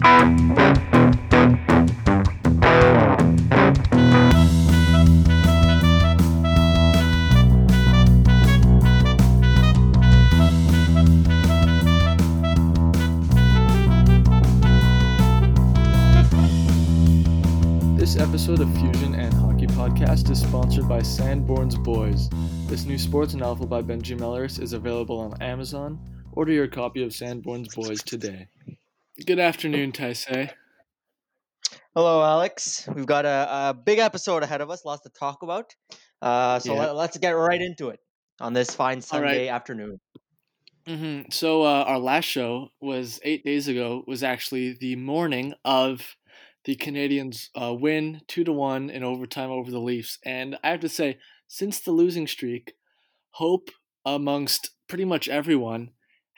This episode of Fusion and Hockey Podcast is sponsored by Sanborn's Boys. This new sports novel by Benji Mellers is available on Amazon. Order your copy of Sanborn's Boys today. Good afternoon, Taisei. Hello, Alex. We've got a, a big episode ahead of us, lots to talk about. Uh, so Yeah. let, us get right into it on this fine All right. Sunday afternoon. hmm So uh, our last show was eight days ago. Was actually the morning of the Canadiens' uh, win two to one in overtime over the Leafs, and I have to say, since the losing streak, hope amongst pretty much everyone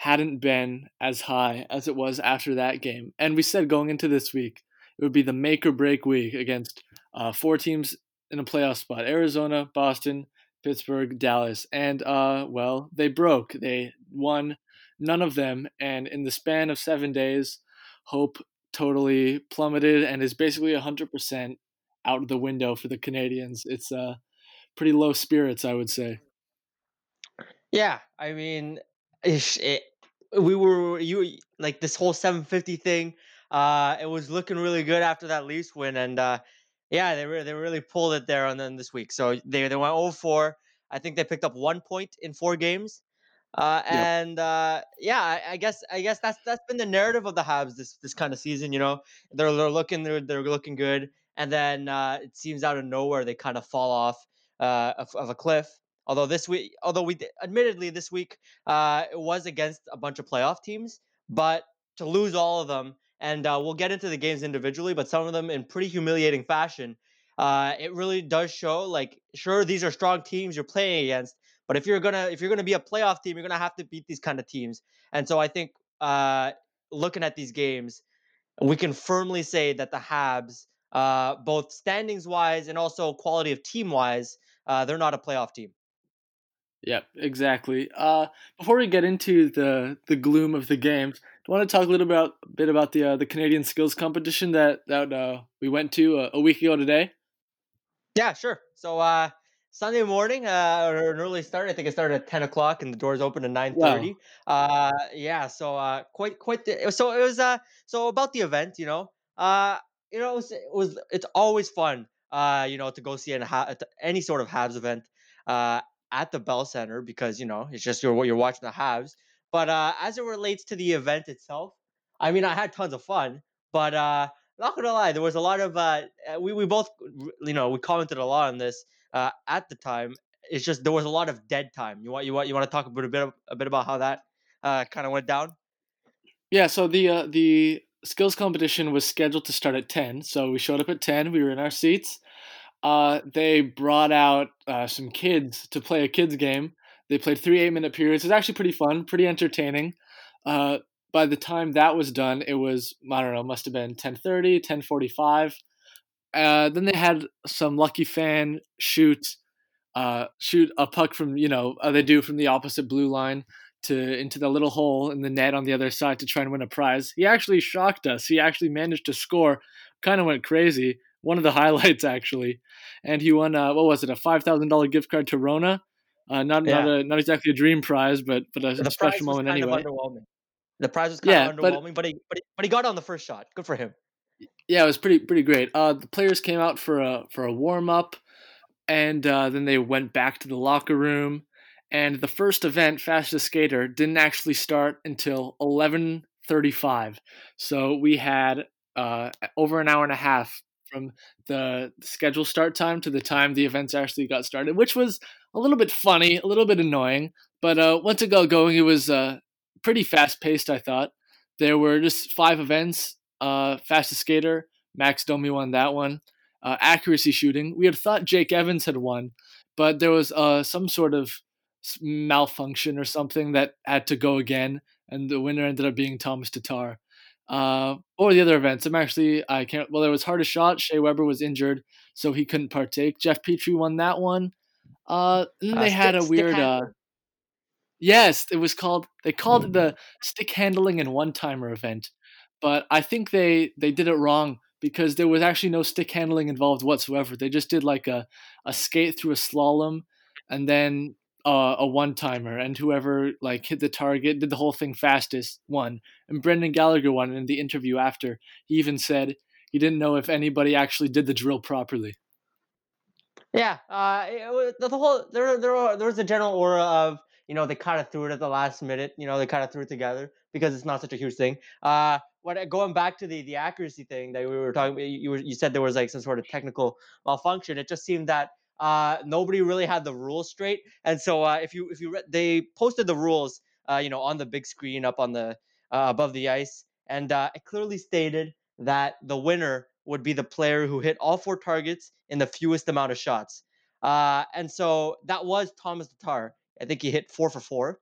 hadn't been as high as it was after that game. And we said going into this week, it would be the make or break week against uh, four teams in a playoff spot: Arizona, Boston, Pittsburgh, Dallas, and uh, well, they broke. They won none of them, and in the span of seven days, hope totally plummeted and is basically hundred percent out of the window for the Canadiens. It's uh, pretty low spirits, I would say. Yeah, I mean, it, we were you like this whole 750 thing. Uh, it was looking really good after that Leafs win, and uh, yeah, they were they really pulled it there on them this week. So they they went 0-4. I think they picked up one point in four games. Uh, and uh, yeah, I, I guess I guess that's that's been the narrative of the Habs this this kind of season. You know, they're they're looking they're, they're looking good, and then uh, it seems out of nowhere they kind of fall off uh, of, of a cliff. Although this week, although we admittedly this week uh, it was against a bunch of playoff teams, but to lose all of them, and uh, we'll get into the games individually, but some of them in pretty humiliating fashion. Uh, it really does show. Like, sure, these are strong teams you're playing against, but if you're gonna if you're gonna be a playoff team, you're gonna have to beat these kind of teams. And so I think uh, looking at these games, we can firmly say that the Habs, uh, both standings wise and also quality of team wise, uh, they're not a playoff team. Yep, exactly. Uh, before we get into the the gloom of the games, do you want to talk a little about bit about the uh, the Canadian skills competition that that uh, we went to a, a week ago today? Yeah, sure. So uh Sunday morning, uh or an early start. I think it started at ten o'clock and the doors opened at nine thirty. Uh yeah, so uh quite quite the, so it was uh so about the event, you know. Uh you know, it was, it was it's always fun uh, you know, to go see an, any sort of Habs event uh at the Bell Center because, you know, it's just you're you're watching the Habs. But uh as it relates to the event itself, I mean, I had tons of fun, but uh not gonna lie, there was a lot of uh, uh, we we both you know we commented a lot on this uh, at the time. It's just there was a lot of dead time. You want you want you want to talk a bit a bit, a bit about how that uh, kind of went down? Yeah, so the uh, the skills competition was scheduled to start at ten, so we showed up at ten. We were in our seats. Uh, they brought out uh, some kids to play a kids game. They played three eight minute periods. It was actually pretty fun, pretty entertaining. Uh, by the time that was done, it was I don't know, must have been 10:30, 10:45. Uh, then they had some lucky fan shoot uh, shoot a puck from you know uh, they do from the opposite blue line to into the little hole in the net on the other side to try and win a prize. He actually shocked us. He actually managed to score. Kind of went crazy. One of the highlights actually, and he won. Uh, what was it? A five thousand dollar gift card to Rona. Uh, not not a not exactly a dream prize, but but a The prize special was moment kind anyway. of underwhelming. The prize was kind Yeah, of but- underwhelming, but he, but he but he got on the first shot. Good for him. Yeah, it was pretty pretty great. Uh, the players came out for a for a warm up, and uh, then they went back to the locker room. And the first event, fastest skater, didn't actually start until eleven thirty five. So we had uh, over an hour and a half from the scheduled start time to the time the events actually got started, which was a little bit funny, a little bit annoying. But uh, once it got going, it was uh, pretty fast paced. I thought there were just five events. Uh, fastest skater, Max Domi won that one. Uh, accuracy shooting, we had thought Jake Evans had won, but there was uh, some sort of malfunction or something that had to go again, and the winner ended up being Thomas Tatar. Uh, or the other events, I'm actually I can't. Well, there was hardest shot. Shea Weber was injured, so he couldn't partake. Jeff Petry won that one. Uh, and then Uh, they had stick- a weird. Uh, yes, it was called. They called it the stick handling and one timer event, but I think they they did it wrong because there was actually no stick handling involved whatsoever. They just did like a a skate through a slalom, and then uh, a one timer, and whoever like hit the target did the whole thing fastest won. And Brendan Gallagher won in the interview after. He even said he didn't know if anybody actually did the drill properly. Yeah, uh, the whole there there there was a general aura of you know they kind of threw it at the last minute. You know they kind of threw it together because it's not such a huge thing. Uh, what going back to the the accuracy thing that we were talking, you you said there was like some sort of technical malfunction. It just seemed that uh, nobody really had the rules straight, and so uh, if you if you re- they posted the rules, uh, you know, on the big screen up on the uh, above the ice, and uh, it clearly stated that the winner would be the player who hit all four targets in the fewest amount of shots. Uh, and so that was Thomas Tatar. I think he hit four for four.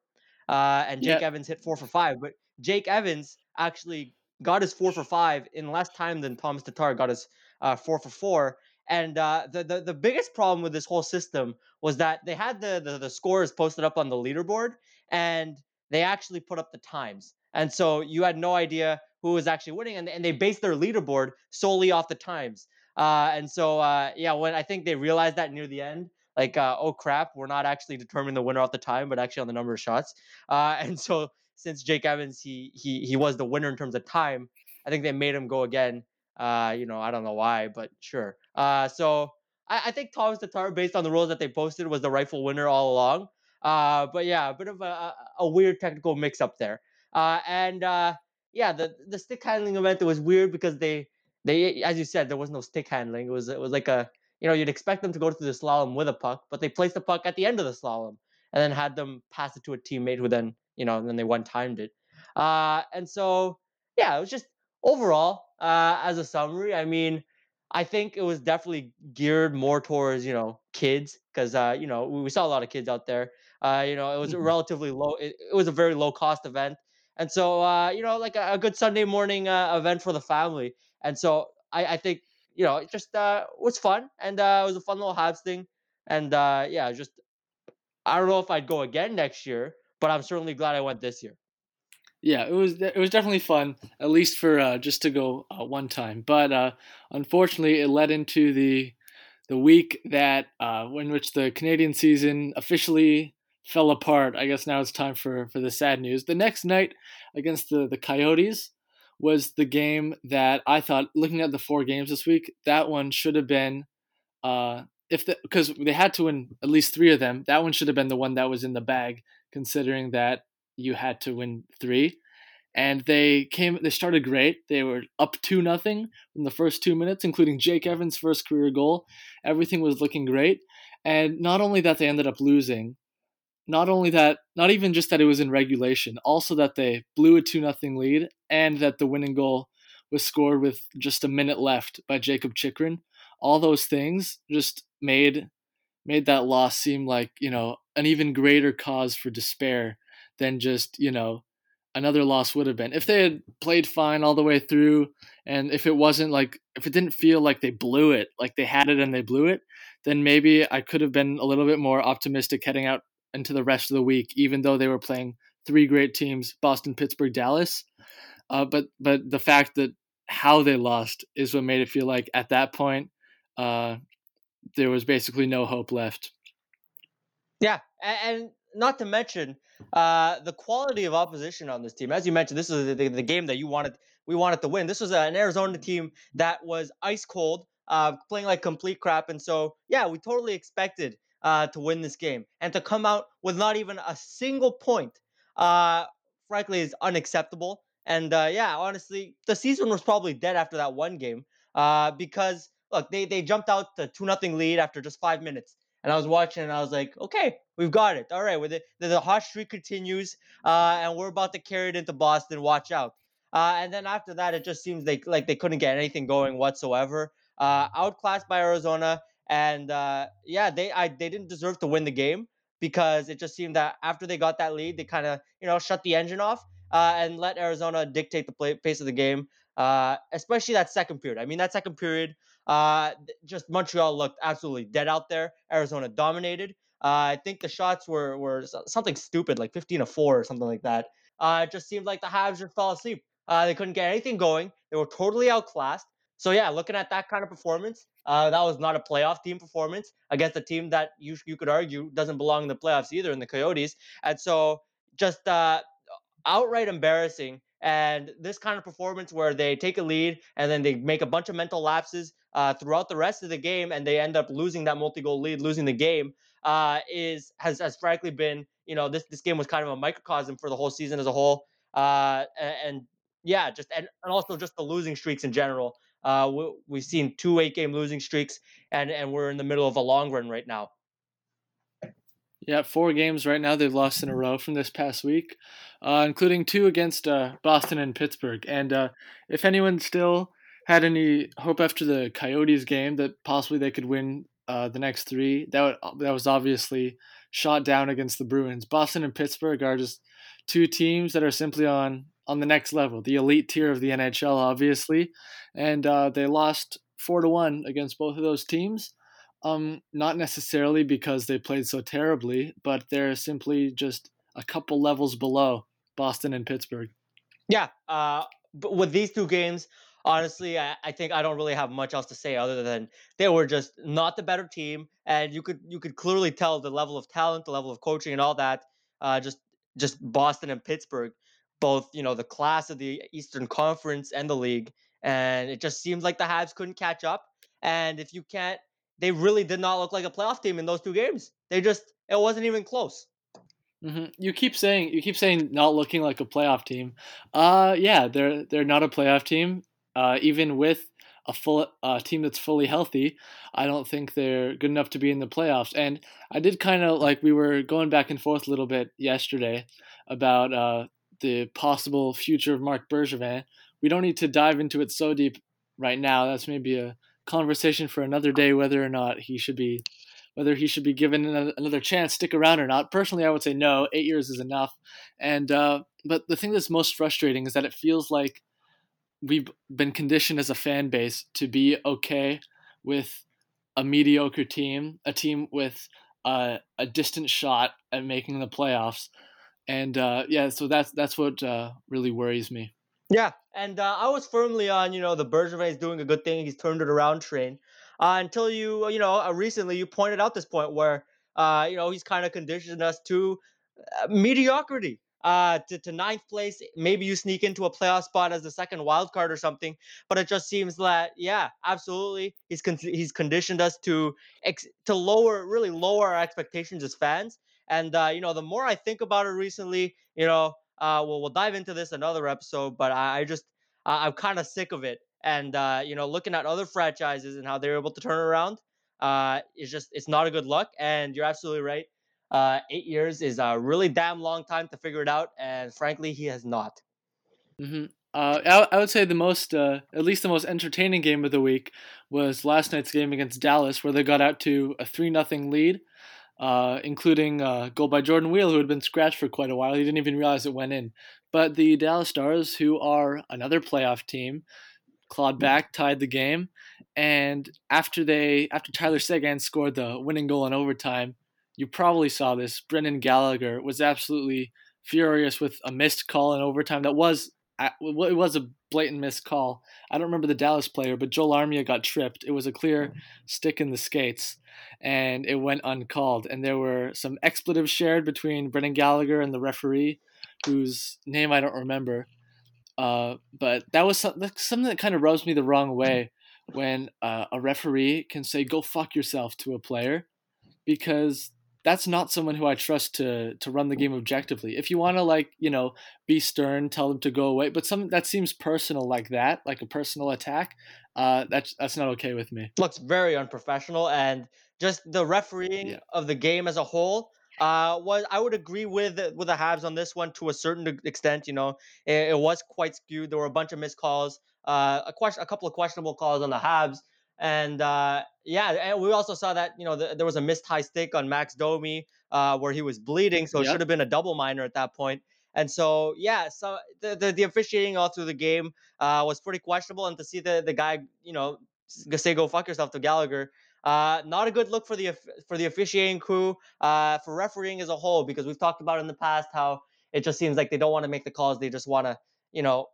Uh, and Jake Yeah, Evans hit four for five. But Jake Evans actually got his four for five in less time than Thomas Tatar got his uh, four for four. And uh, the, the the biggest problem with this whole system was that they had the, the the scores posted up on the leaderboard, and they actually put up the times. And so you had no idea who was actually winning, and, and they based their leaderboard solely off the times. Uh, and so, uh, yeah, when I think they realized that near the end, like, uh, oh crap, we're not actually determining the winner off the time, but actually on the number of shots. Uh, and so, since Jake Evans, he he he was the winner in terms of time, I think they made him go again. Uh, you know, I don't know why, but sure. Uh, so I, I think Thomas Tatar, based on the rules that they posted, was the rightful winner all along. Uh, but yeah, a bit of a, a, weird technical mix up there. Uh, and uh, yeah, the the stick handling event was weird because they they as you said there was no stick handling. It was it was like a you know you'd expect them to go through the slalom with a puck, but they placed the puck at the end of the slalom and then had them pass it to a teammate who then you know and then they one timed it. Uh, and so yeah, it was just overall uh, as a summary. I mean, I think it was definitely geared more towards you know kids because uh, you know we we saw a lot of kids out there. Uh, you know, it was a Mhm. relatively low. It, it was a very low cost event, and so uh, you know, like a, a good Sunday morning uh, event for the family. And so I, I think you know, it just uh, was fun, and uh, it was a fun little Habs thing. And uh, yeah, just I don't know if I'd go again next year, but I'm certainly glad I went this year. Yeah, it was it was definitely fun, at least for uh, just to go uh, one time. But uh, unfortunately, it led into the the week that uh, in which the Canadian season officially fell apart. I guess now it's time for for the sad news. The next night against the the Coyotes was the game that I thought, looking at the four games this week, that one should have been uh, if the because they had to win at least three of them. That one should have been the one that was in the bag, considering that you had to win three. And they came they started great. They were up 2 nothing in the first 2 minutes including Jake Evans first career goal. Everything was looking great. And not only that they ended up losing not only that not even just that it was in regulation also that they blew a 2 nothing lead and that the winning goal was scored with just a minute left by Jakob Chychrun. All those things just made made that loss seem like you know an even greater cause for despair than just you know another loss would have been. If they had played fine all the way through and if it wasn't like if it didn't feel like they blew it like they had it and they blew it then maybe i could have been a little bit more optimistic heading out into the rest of the week even though they were playing three great teams boston pittsburgh dallas. Uh, but but the fact that how they lost is what made it feel like at that point uh, there was basically no hope left. Yeah, and not to mention uh, the quality of opposition on this team. As you mentioned, this is the, the, the game that you wanted, we wanted to win. This was an Arizona team that was ice cold, uh, playing like complete crap, and so yeah, we totally expected uh, to win this game and to come out with not even a single point. Uh, frankly, is unacceptable. And uh, yeah, honestly, the season was probably dead after that one game uh, because look, they they jumped out to two nothing lead after just five minutes and I was watching and I was like, okay, we've got it. All right, with it, the, the hot streak continues, uh, and we're about to carry it into Boston. Watch out. Uh, and then after that, it just seems like like they couldn't get anything going whatsoever. Uh, outclassed by Arizona, and uh, yeah, they I they didn't deserve to win the game because it just seemed that after they got that lead, they kind of you know shut the engine off uh, and let Arizona dictate the play, pace of the game. Uh, especially that second period. I mean, that second period, uh, just Montreal looked absolutely dead out there. Arizona dominated. Uh, I think the shots were were something stupid like 15 to 4 or something like that. Uh, it just seemed like the Habs just fell asleep. Uh, they couldn't get anything going. They were totally outclassed. So yeah, looking at that kind of performance, uh, that was not a playoff team performance against a team that you you could argue doesn't belong in the playoffs either in the Coyotes. And so just uh, outright embarrassing. And this kind of performance where they take a lead and then they make a bunch of mental lapses uh, throughout the rest of the game and they end up losing that multi-goal lead, losing the game, uh, is has has frankly been you know this this game was kind of a microcosm for the whole season as a whole. Uh, and, yeah, just and, and also just the losing streaks in general. Uh, we, we've seen two eight game losing streaks, and and we're in the middle of a long run right now. Yeah, four games right now they've lost in a row from this past week, uh, including two against uh, Boston and Pittsburgh. And uh, if anyone still had any hope after the Coyotes game that possibly they could win uh, the next three, that would, that was obviously shot down against the Bruins. Boston and Pittsburgh are just two teams that are simply on on the next level, the elite tier of the NHL, obviously, and uh, they lost four to one against both of those teams. Um, not necessarily because they played so terribly, but they're simply just a couple levels below Boston and Pittsburgh. Yeah, uh, but with these two games, honestly, I, I think I don't really have much else to say other than they were just not the better team, and you could you could clearly tell the level of talent, the level of coaching, and all that. Uh, just just Boston and Pittsburgh, both you know the class of the Eastern Conference and the league, and it just seemed like the Habs couldn't catch up. And if you can't they really did not look like a playoff team in those two games. They just it wasn't even close. Mm-hmm. You keep saying you keep saying not looking like a playoff team. Uh, yeah, they're they're not a playoff team. Uh, even with a full uh, team that's fully healthy, I don't think they're good enough to be in the playoffs. And I did kind of like we were going back and forth a little bit yesterday about uh, the possible future of Marc Bergevin. We don't need to dive into it so deep right now. That's maybe a conversation for another day whether or not he should be whether he should be given another chance stick around or not personally i would say no eight years is enough and uh, but the thing that's most frustrating is that it feels like we've been conditioned as a fan base to be okay with a mediocre team a team with uh, a distant shot at making the playoffs and uh, yeah so that's that's what uh, really worries me yeah, and uh, I was firmly on, you know, the Bergevin is doing a good thing. He's turned it around train. Uh, until you, you know, uh, recently you pointed out this point where, uh, you know, he's kind of conditioned us to uh, mediocrity, uh, to, to ninth place. Maybe you sneak into a playoff spot as the second wild card or something. But it just seems that, yeah, absolutely, he's con- he's conditioned us to ex- to lower, really lower our expectations as fans. And uh, you know, the more I think about it recently, you know, uh, well, we'll dive into this another episode, but I, I just I, I'm kind of sick of it. And uh, you know, looking at other franchises and how they're able to turn around, uh, it's just it's not a good luck. And you're absolutely right. Uh, eight years is a really damn long time to figure it out, and frankly, he has not. Mm-hmm. Uh, I, I, would say the most, uh, at least the most entertaining game of the week was last night's game against Dallas, where they got out to a three nothing lead uh, including a uh, goal by Jordan Weal, who had been scratched for quite a while. He didn't even realize it went in. But the Dallas Stars, who are another playoff team, clawed mm. back, tied the game, and after they after Tyler Seguin scored the winning goal in overtime, you probably saw this. Brendan Gallagher was absolutely furious with a missed call in overtime that was it was a blatant missed call. I don't remember the Dallas player, but Joel Armia got tripped. It was a clear stick in the skates, and it went uncalled. And there were some expletives shared between Brendan Gallagher and the referee, whose name I don't remember. Uh, but that was something that kind of rubs me the wrong way when uh, a referee can say "go fuck yourself" to a player, because that's not someone who I trust to to run the game objectively. If you want to like, you know, be stern, tell them to go away, but something that seems personal like that, like a personal attack, uh that's that's not okay with me. Looks very unprofessional and just the refereeing yeah. of the game as a whole uh was I would agree with with the Habs on this one to a certain extent, you know. It, it was quite skewed. There were a bunch of missed calls, uh a question a couple of questionable calls on the Habs and uh, yeah, and we also saw that you know the, there was a missed high stick on Max Domi uh, where he was bleeding, so it should have been a double minor at that point. And so yeah, so the the, the officiating all through the game uh, was pretty questionable, and to see the the guy you know say go fuck yourself to Gallagher. Uh, not a good look for the for the officiating crew, uh, for refereeing as a whole, because we've talked about in the past how it just seems like they don't want to make the calls; they just want to you know,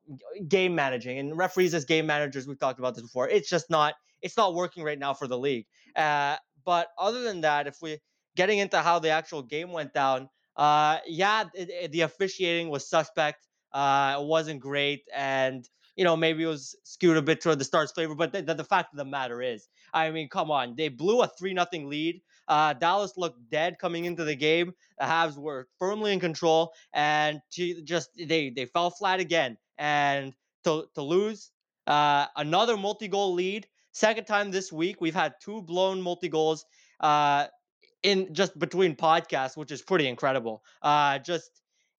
game managing and referees as game managers. We've talked about this before. It's just not it's not working right now for the league. Uh, but other than that, if we getting into how the actual game went down, uh, yeah, it, it, the officiating was suspect. Uh, it wasn't great, and you know maybe it was skewed a bit toward the Stars' favor. But the, the, the fact of the matter is, I mean, come on, they blew a three nothing lead. Uh, Dallas looked dead coming into the game. The Habs were firmly in control, and to just they they fell flat again. And to to lose uh, another multi goal lead, second time this week. We've had two blown multi goals. Uh, in just between podcasts, which is pretty incredible. Uh, just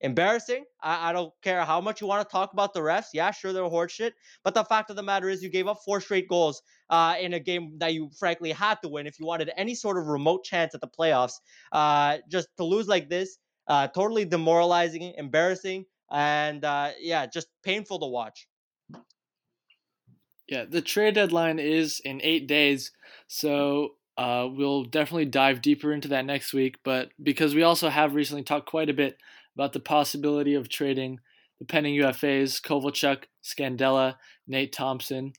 embarrassing. I, I, don't care how much you want to talk about the refs. Yeah, sure, they're horseshit. But the fact of the matter is, you gave up four straight goals uh, in a game that you frankly had to win if you wanted any sort of remote chance at the playoffs. Uh, just to lose like this, uh, totally demoralizing, embarrassing, and uh, yeah, just painful to watch. Yeah, the trade deadline is in eight days, so uh, we'll definitely dive deeper into that next week. But because we also have recently talked quite a bit about the possibility of trading the pending UFAs, Kovalchuk, Scandella, Nate Thompson,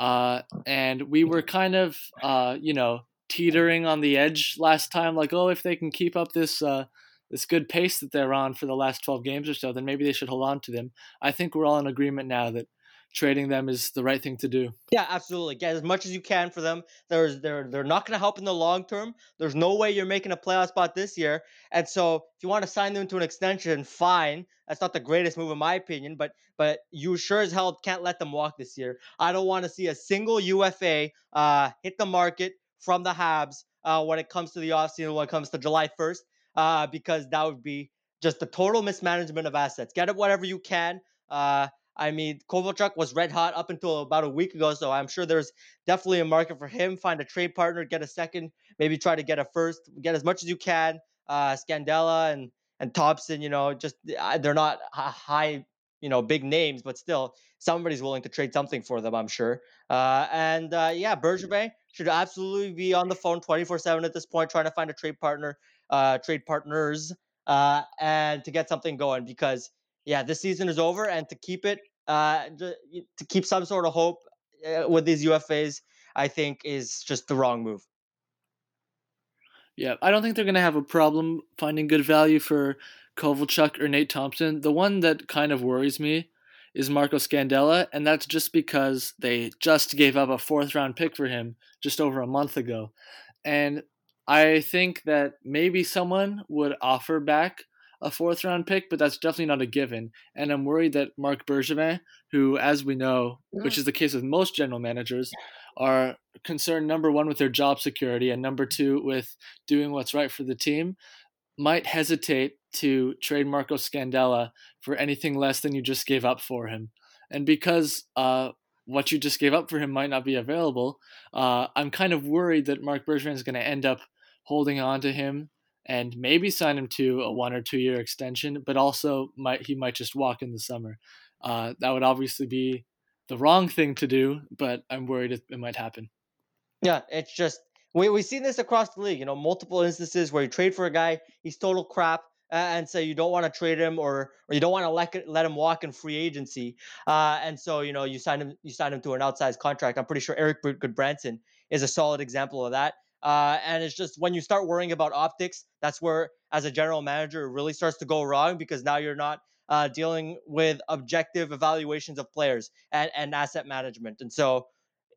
uh, and we were kind of, uh, you know, teetering on the edge last time. Like, oh, if they can keep up this uh, this good pace that they're on for the last 12 games or so, then maybe they should hold on to them. I think we're all in agreement now that trading them is the right thing to do. Yeah, absolutely. Get as much as you can for them. There's they're they're not going to help in the long term. There's no way you're making a playoff spot this year. And so if you want to sign them to an extension, fine. That's not the greatest move in my opinion, but but you sure as hell can't let them walk this year. I don't want to see a single UFA uh, hit the market from the Habs uh, when it comes to the offseason, when it comes to July 1st, uh, because that would be just a total mismanagement of assets. Get it whatever you can. Uh, I mean, Kovalchuk was red hot up until about a week ago, so I'm sure there's definitely a market for him. Find a trade partner, get a second, maybe try to get a first, get as much as you can. Uh, Scandella and and Thompson, you know, just they're not high, you know, big names, but still somebody's willing to trade something for them, I'm sure. Uh, and uh, yeah, Bergevin should absolutely be on the phone 24/7 at this point, trying to find a trade partner, uh, trade partners, uh, and to get something going because yeah, this season is over, and to keep it uh, to keep some sort of hope uh, with these UFAs, I think is just the wrong move. Yeah, I don't think they're going to have a problem finding good value for Kovalchuk or Nate Thompson. The one that kind of worries me is Marco Scandella, and that's just because they just gave up a fourth round pick for him just over a month ago. And I think that maybe someone would offer back a fourth round pick, but that's definitely not a given. And I'm worried that Marc Bergevin, who, as we know, which is the case with most general managers, are concerned number one with their job security and number two with doing what's right for the team, might hesitate to trade Marco Scandella for anything less than you just gave up for him. And because uh, what you just gave up for him might not be available, uh, I'm kind of worried that Marc Bergevin is going to end up holding on to him and maybe sign him to a one or two year extension, but also might he might just walk in the summer. Uh, that would obviously be the wrong thing to do, but I'm worried it, it might happen. Yeah, it's just we we've seen this across the league. You know, multiple instances where you trade for a guy, he's total crap, and so you don't want to trade him or or you don't want to let let him walk in free agency. Uh, and so you know you sign him you sign him to an outsized contract. I'm pretty sure Erik Gudbranson is a solid example of that. Uh, and it's just when you start worrying about optics, that's where, as a general manager, it really starts to go wrong because now you're not uh, dealing with objective evaluations of players and, and asset management. And so,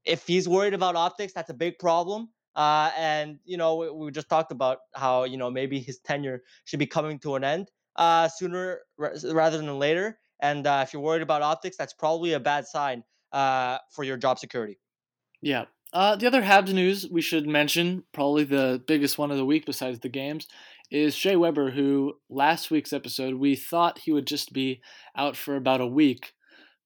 if he's worried about optics, that's a big problem. Uh, and you know, we, we, just talked about how you know maybe his tenure should be coming to an end uh, sooner rather than later. And uh, if you're worried about optics, that's probably a bad sign uh, for your job security. Yeah, uh, the other Habs news we should mention, probably the biggest one of the week besides the games, is Shea Weber, who last week's episode we thought he would just be out for about a week,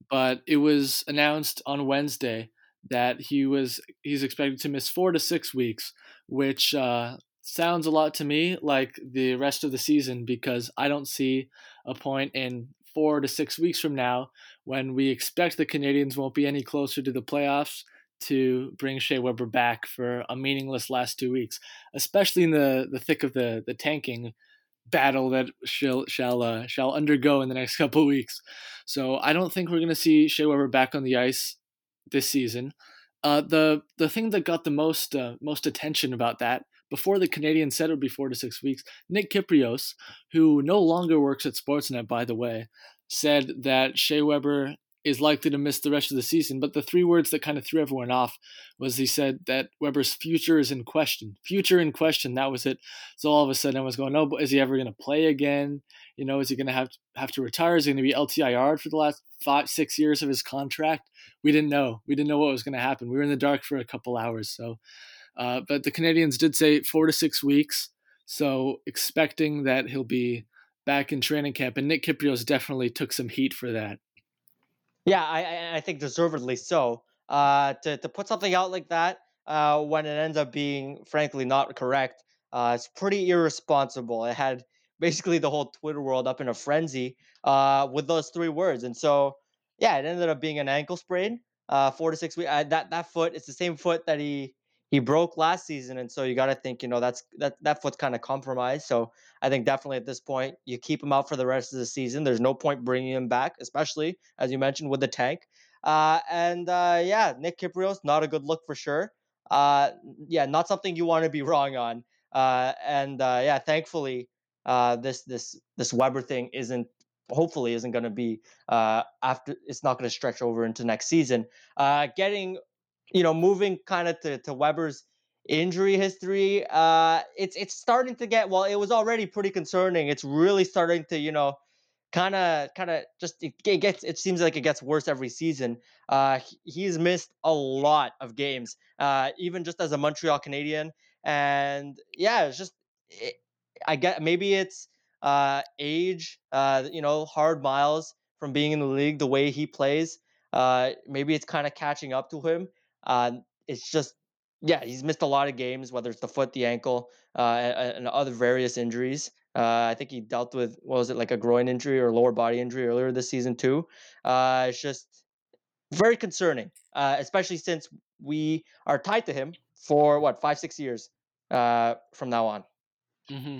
but it was announced on Wednesday that he was he's expected to miss four to six weeks, which uh, sounds a lot to me like the rest of the season because I don't see a point in four to six weeks from now when we expect the Canadiens won't be any closer to the playoffs to bring Shea Weber back for a meaningless last two weeks, especially in the, the thick of the, the tanking battle that shall shall uh, shall undergo in the next couple weeks. So I don't think we're going to see Shea Weber back on the ice this season. Uh, the the thing that got the most uh, most attention about that before the Canadiens said it would be four to six weeks, Nick Kypreos, who no longer works at Sportsnet, by the way, said that Shea Weber is likely to miss the rest of the season. But the three words that kind of threw everyone off was he said that Weber's future is in question. Future in question. That was it. So all of a sudden I was going, but is he ever going to play again? You know, is he going to have have to retire? Is he going to be LTIR for the last five, six years of his contract? We didn't know. We didn't know what was going to happen. We were in the dark for a couple hours. So, uh, but the Canadiens did say four to six weeks. So expecting that he'll be back in training camp, and Nick Kypreos definitely took some heat for that. Yeah, I I think deservedly so. Uh, to to put something out like that uh, when it ends up being frankly not correct, uh, it's pretty irresponsible. It had basically the whole Twitter world up in a frenzy uh, with those three words, and so yeah, it ended up being an ankle sprain. Uh, four to six weeks. Uh, that that foot, it's the same foot that he he broke last season, and so you got to think, you know, that's that that foot's kind of compromised. So I think definitely at this point, you keep him out for the rest of the season. There's no point bringing him back, especially as you mentioned with the tank. Uh, and uh, yeah, Nick Kypreos, not a good look for sure. Uh, yeah, not something you want to be wrong on. Uh, and uh, yeah, thankfully, uh, this this this Weber thing isn't hopefully isn't going to be uh, after it's not going to stretch over into next season. Uh, getting you know, moving kind of to, to Weber's injury history, uh, it's it's starting to get well. It was already pretty concerning. It's really starting to you know, kind of kind of just it, it, gets. It seems like it gets worse every season. Uh, he's missed a lot of games, uh, even just as a Montreal Canadian, and yeah, it's just it, I get maybe it's uh age, uh, you know, hard miles from being in the league, the way he plays. Uh, maybe it's kind of catching up to him uh, it's just, yeah, he's missed a lot of games, whether it's the foot, the ankle, uh, and, other various injuries. Uh, I think he dealt with what was it like a groin injury or lower body injury earlier this season too. Uh, it's just very concerning, uh, especially since we are tied to him for what five six years uh, from now on. Mm-hmm.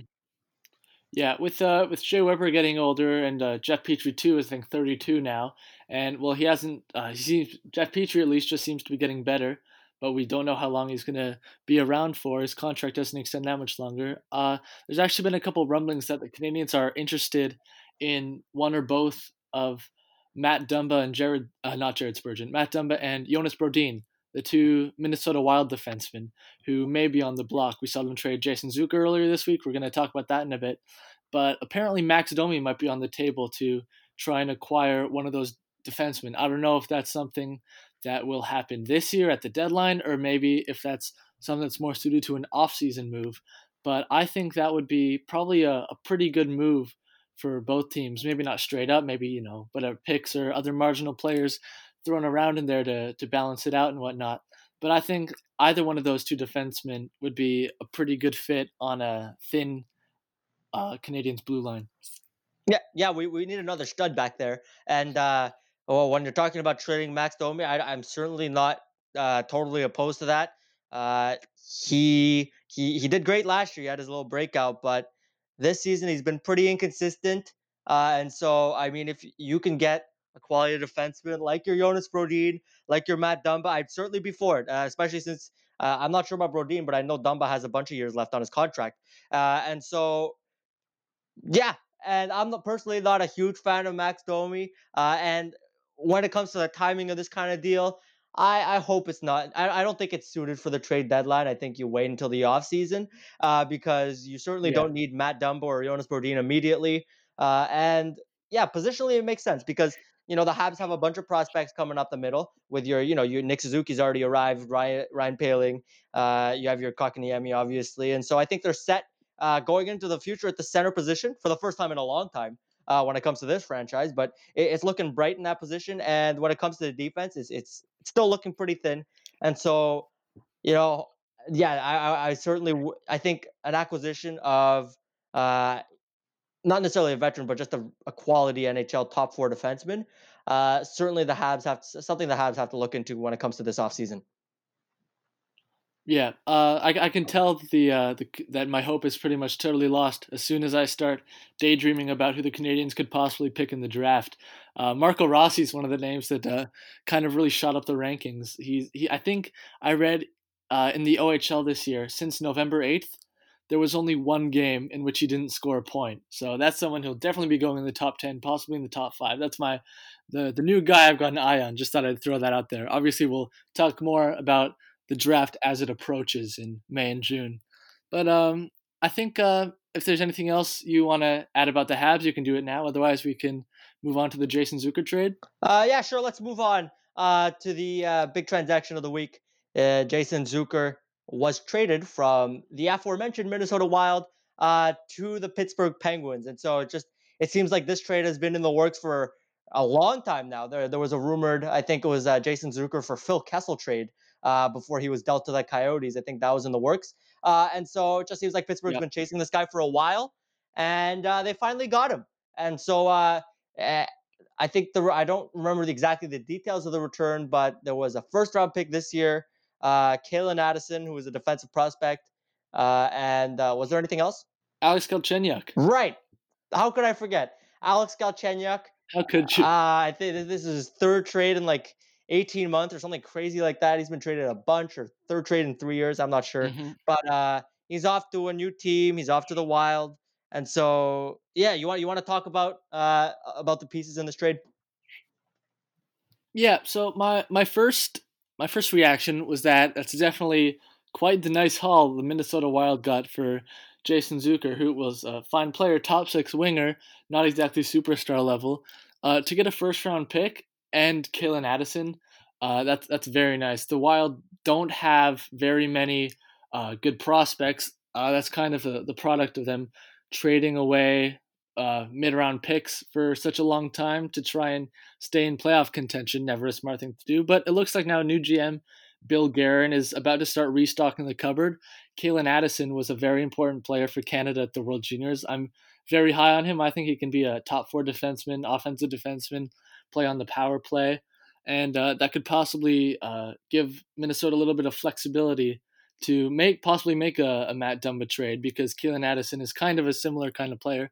Yeah, with uh, with Shea Weber getting older and uh, Jeff Petry too, is I think 32 now, and well, he hasn't. Uh, he seems Jeff Petry at least just seems to be getting better, but we don't know how long he's gonna be around for. His contract doesn't extend that much longer. Uh, there's actually been a couple rumblings that the Canadiens are interested in one or both of Matt Dumba and Jared, uh, not Jared Spurgeon, Matt Dumba and Jonas Brodin, the two Minnesota Wild defensemen who may be on the block. We saw them trade Jason Zucker earlier this week. We're going to talk about that in a bit. But apparently, Max Domi might be on the table to try and acquire one of those defensemen. I don't know if that's something that will happen this year at the deadline, or maybe if that's something that's more suited to an off-season move. But I think that would be probably a, a pretty good move for both teams. Maybe not straight up, maybe you know, but picks or other marginal players thrown around in there to to balance it out and whatnot. But I think either one of those two defensemen would be a pretty good fit on a thin uh, Canadiens blue line. Yeah, yeah, we, we need another stud back there. And uh, well, when you're talking about trading Max Domi, I, am certainly not uh, totally opposed to that. Uh, he he he did great last year. He had his little breakout, but this season he's been pretty inconsistent. Uh, and so, I mean, if you can get a quality defenseman like your Jonas Brodin, like your Matt Dumba, I'd certainly be for it. Uh, especially since uh, I'm not sure about Brodin, but I know Dumba has a bunch of years left on his contract. Uh, and so, yeah, and I'm not, personally not a huge fan of Max Domi. Uh, and when it comes to the timing of this kind of deal, I, I hope it's not. I, I don't think it's suited for the trade deadline. I think you wait until the offseason uh, because you certainly yeah. don't need Matt Dumba or Jonas Brodin immediately. Uh, and yeah, positionally it makes sense because you know, the Habs have a bunch of prospects coming up the middle with your, you know, your Nick Suzuki's already arrived, Ryan, Ryan Poehling, uh, you have your Kotkaniemi, obviously. And so I think they're set uh, going into the future at the center position for the first time in a long time. Uh, when it comes to this franchise, but it, it's looking bright in that position. And when it comes to the defense, it's it's, still looking pretty thin. And so, you know, yeah, I, I certainly w- I think an acquisition of uh, not necessarily a veteran, but just a, a quality NHL top four defenseman. Uh, certainly, the Habs have to, something the Habs have to look into when it comes to this offseason. Yeah, uh, I, I can tell that the, uh, the that my hope is pretty much totally lost as soon as I start daydreaming about who the Canadiens could possibly pick in the draft. Uh, Marco Rossi is one of the names that uh, kind of really shot up the rankings. He, he I think I read uh, in the OHL this year since November eighth, there was only one game in which he didn't score a point. So that's someone who'll definitely be going in the top ten, possibly in the top five. That's my the the new guy I've got an eye on. Just thought I'd throw that out there. Obviously, we'll talk more about the draft as it approaches in May and June. But um, I think uh, if there's anything else you want to add about the Habs, you can do it now. Otherwise, we can move on to the Jason Zucker trade. Uh, yeah, sure. Let's move on uh, to the uh, big transaction of the week. Uh, Jason Zucker was traded from the aforementioned Minnesota Wild uh, to the Pittsburgh Penguins, and so it just it seems like this trade has been in the works for a long time now. There, there was a rumored, I think it was uh, Jason Zucker for Phil Kessel trade uh, before he was dealt to the Coyotes. I think that was in the works. Uh, and so it just seems like Pittsburgh's been chasing this guy for a while, and uh, they finally got him. And so uh, eh, I think the I don't remember the, exactly the details of the return, but there was a first round pick this year, uh, Calen Addison, who was a defensive prospect, uh, and uh, was there anything else? Alex Galchenyuk. Right. How could I forget Alex Galchenyuk? How could you? Uh, I think this is his third trade in like 18 months or something crazy like that. He's been traded a bunch or third trade in three years. I'm not sure. Mm-hmm. But uh, he's off to a new team. He's off to the Wild. And so, yeah, you want you want to talk about uh, about the pieces in this trade? Yeah. So my my first my first reaction was that that's definitely quite the nice haul the Minnesota Wild got for Jason Zucker, who was a fine player, top six winger, not exactly superstar level, uh, to get a first round pick and Calen Addison. Uh, that's that's very nice. The Wild don't have very many uh, good prospects. Uh, that's kind of the product of them trading away uh, mid round picks for such a long time to try and stay in playoff contention. Never a smart thing to do. But it looks like now new GM Bill Guerin is about to start restocking the cupboard. Calen Addison was a very important player for Canada at the World Juniors. I'm very high on him. I think he can be a top four defenseman, offensive defenseman, play on the power play, and uh, that could possibly uh, give Minnesota a little bit of flexibility to make possibly make a, a Matt Dumba trade because Calen Addison is kind of a similar kind of player.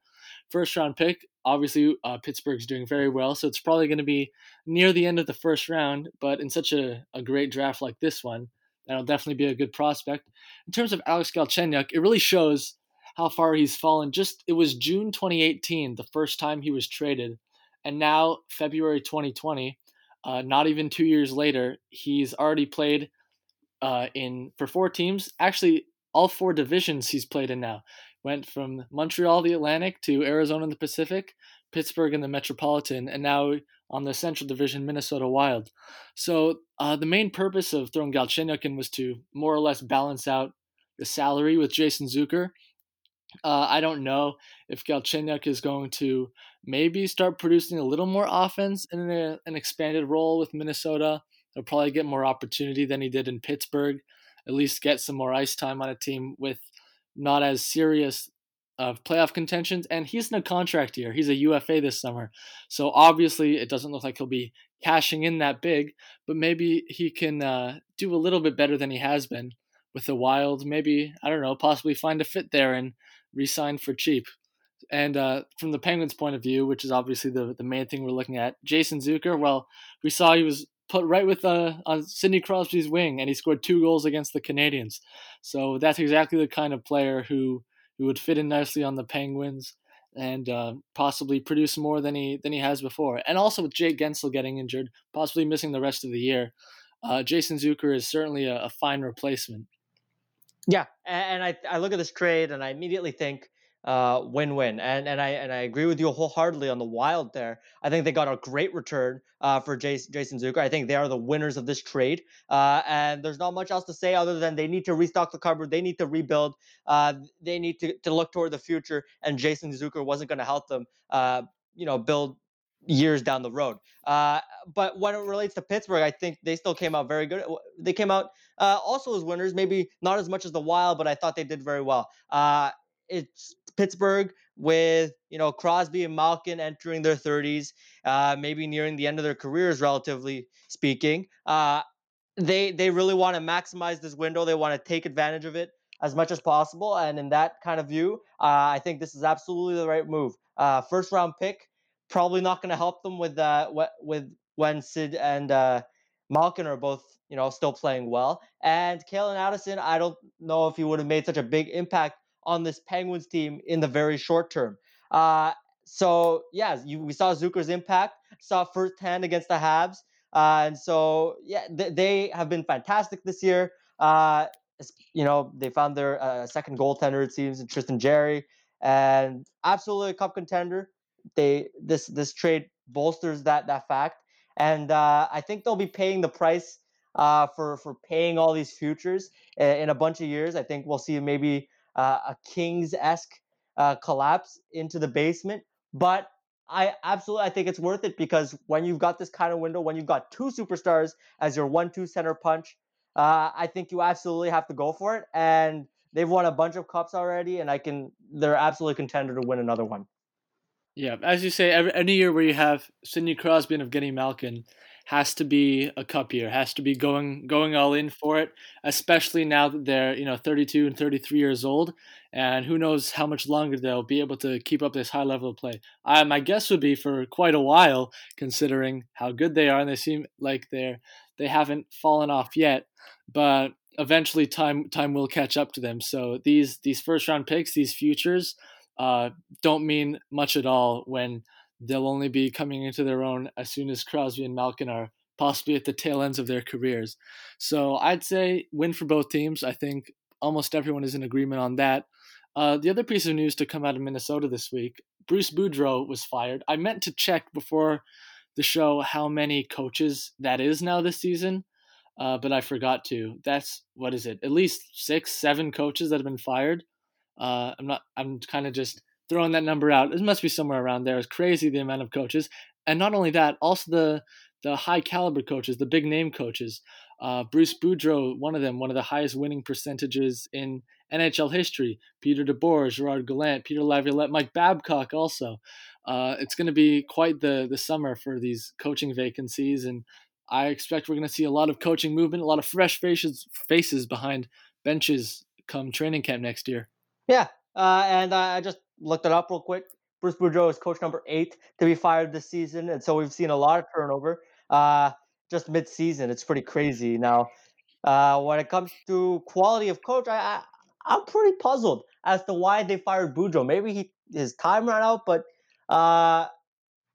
First round pick, obviously uh, Pittsburgh's doing very well, so it's probably going to be near the end of the first round. But in such a, a great draft like this one, that'll definitely be a good prospect. In terms of Alex Galchenyuk, it really shows how far he's fallen. Just it was June 2018, the first time he was traded, and now February 2020, uh, not even two years later, he's already played uh, in for four teams. Actually, all four divisions he's played in now. Went from Montreal, the Atlantic, to Arizona the Pacific, Pittsburgh and the Metropolitan, and now on the Central Division, Minnesota Wild. So uh, the main purpose of throwing Galchenyuk in was to more or less balance out the salary with Jason Zucker uh, I don't know if Galchenyuk is going to maybe start producing a little more offense in a, an expanded role with Minnesota. He'll probably get more opportunity than he did in Pittsburgh. At least get some more ice time on a team with not as serious of playoff contentions. And he's in a contract year. He's a UFA this summer. So obviously, it doesn't look like he'll be cashing in that big, but maybe he can uh, do a little bit better than he has been with the Wild. Maybe, I don't know, possibly find a fit there and re-signed for cheap. And uh, from the Penguins' point of view, which is obviously the the main thing we're looking at, Jason Zucker. Well, we saw he was put right with uh, on Sidney Crosby's wing, and he scored two goals against the Canadiens. So that's exactly the kind of player who who would fit in nicely on the Penguins and uh, possibly produce more than he than he has before. And also with Jake Guentzel getting injured, possibly missing the rest of the year, uh, Jason Zucker is certainly a, a fine replacement. Yeah, and I I look at this trade and I immediately think uh, win-win, and and I and I agree with you wholeheartedly on the Wild there. I think they got a great return uh, for Jason, Jason Zucker. I think they are the winners of this trade, uh, and there's not much else to say other than they need to restock the cupboard, they need to rebuild, uh, they need to to look toward the future, and Jason Zucker wasn't going to help them, uh, you know, build years down the road. Uh, but when it relates to Pittsburgh, I think they still came out very good. They came out uh, also as winners, maybe not as much as the Wild, but I thought they did very well. Uh, it's Pittsburgh with you know Crosby and Malkin entering their 30s, uh, maybe nearing the end of their careers, relatively speaking. Uh, they they really want to maximize this window. They want to take advantage of it as much as possible. And in that kind of view, uh, I think this is absolutely the right move. Uh, first round pick, probably not going to help them with uh, with when Sid and uh, Malkin are both you know still playing well. And Calen Addison, I don't know if he would have made such a big impact on this Penguins team in the very short term. Uh, so yeah, you, we saw Zucker's impact, saw firsthand against the Habs. Uh, and so, yeah, th- they have been fantastic this year. Uh, you know, they found their uh, second goaltender, it seems, in Tristan Jarry, and absolutely a cup contender. They this this trade bolsters that that fact, and uh, I think they'll be paying the price uh, for for paying all these futures in a bunch of years. I think we'll see maybe uh, a Kings esque uh, collapse into the basement, but I absolutely I think it's worth it because when you've got this kind of window, when you've got two superstars as your one-two center punch, uh, I think you absolutely have to go for it. And they've won a bunch of cups already, and I can they're absolutely contender to win another one. Yeah, as you say, every, any year where you have Sidney Crosby and Evgeny Malkin, has to be a cup year, has to be going going all in for it, especially now that they're, you know, 32 and 33 years old and who knows how much longer they'll be able to keep up this high level of play. I, my guess would be for quite a while considering how good they are and they seem like they're they haven't fallen off yet, but eventually time time will catch up to them. So these these first round picks, these futures uh, don't mean much at all when they'll only be coming into their own as soon as Crosby and Malkin are possibly at the tail ends of their careers. So I'd say win for both teams. I think almost everyone is in agreement on that. Uh, the other piece of news to come out of Minnesota this week Bruce Boudreau was fired. I meant to check before the show how many coaches that is now this season, uh, but I forgot to. That's what is it? At least six, seven coaches that have been fired. Uh, I'm not. I'm kind of just throwing that number out. It must be somewhere around there. It's crazy the amount of coaches, and not only that, also the the high caliber coaches, the big name coaches. Uh, Bruce Boudreau, one of them, one of the highest winning percentages in NHL history. Peter DeBoer, Gerard Gallant, Peter Laviolette, Mike Babcock. Also, uh, it's going to be quite the the summer for these coaching vacancies, and I expect we're going to see a lot of coaching movement, a lot of fresh faces faces behind benches come training camp next year. Yeah, uh, and I just looked it up real quick. Bruce Boudreau is coach number eight to be fired this season, and so we've seen a lot of turnover uh, just mid-season. It's pretty crazy. Now, uh, when it comes to quality of coach, I, I I'm pretty puzzled as to why they fired Boudreau. Maybe he his time ran out, but uh,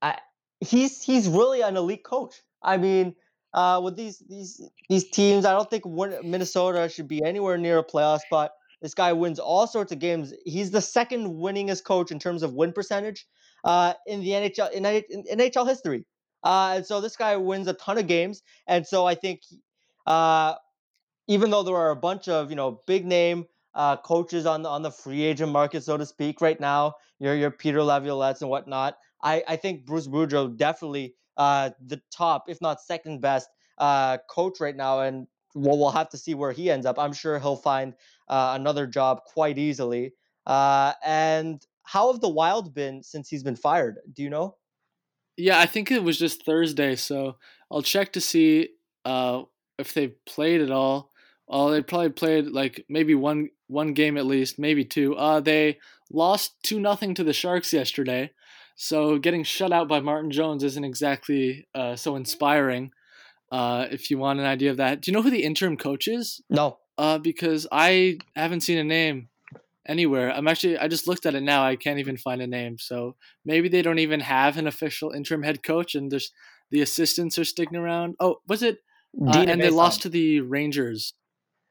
I, he's he's really an elite coach. I mean, uh, with these these these teams, I don't think Minnesota should be anywhere near a playoff spot. This guy wins all sorts of games. He's the second winningest coach in terms of win percentage uh, in the NHL in, in NHL history. Uh, and so this guy wins a ton of games. And so I think uh, even though there are a bunch of you know big name uh, coaches on the on the free agent market, so to speak, right now, your your Peter Laviolettes and whatnot, I I think Bruce Boudreau definitely uh, the top, if not second best, uh, coach right now, and well, we'll have to see where he ends up. I'm sure he'll find uh, another job quite easily. Uh, and how have the Wild been since he's been fired? Do you know? Yeah, I think it was just Thursday, so I'll check to see uh, if they played at all. Oh, they probably played like maybe one one game at least, maybe two. Uh, they lost two nothing to the Sharks yesterday, so getting shut out by Martin Jones isn't exactly uh, so inspiring. Uh, if you want an idea of that, do you know who the interim coach is? No. Uh, because I haven't seen a name anywhere. I'm actually I just looked at it now. I can't even find a name. So maybe they don't even have an official interim head coach, and there's the assistants are sticking around. Oh, was it? Uh, and they lost to the Rangers.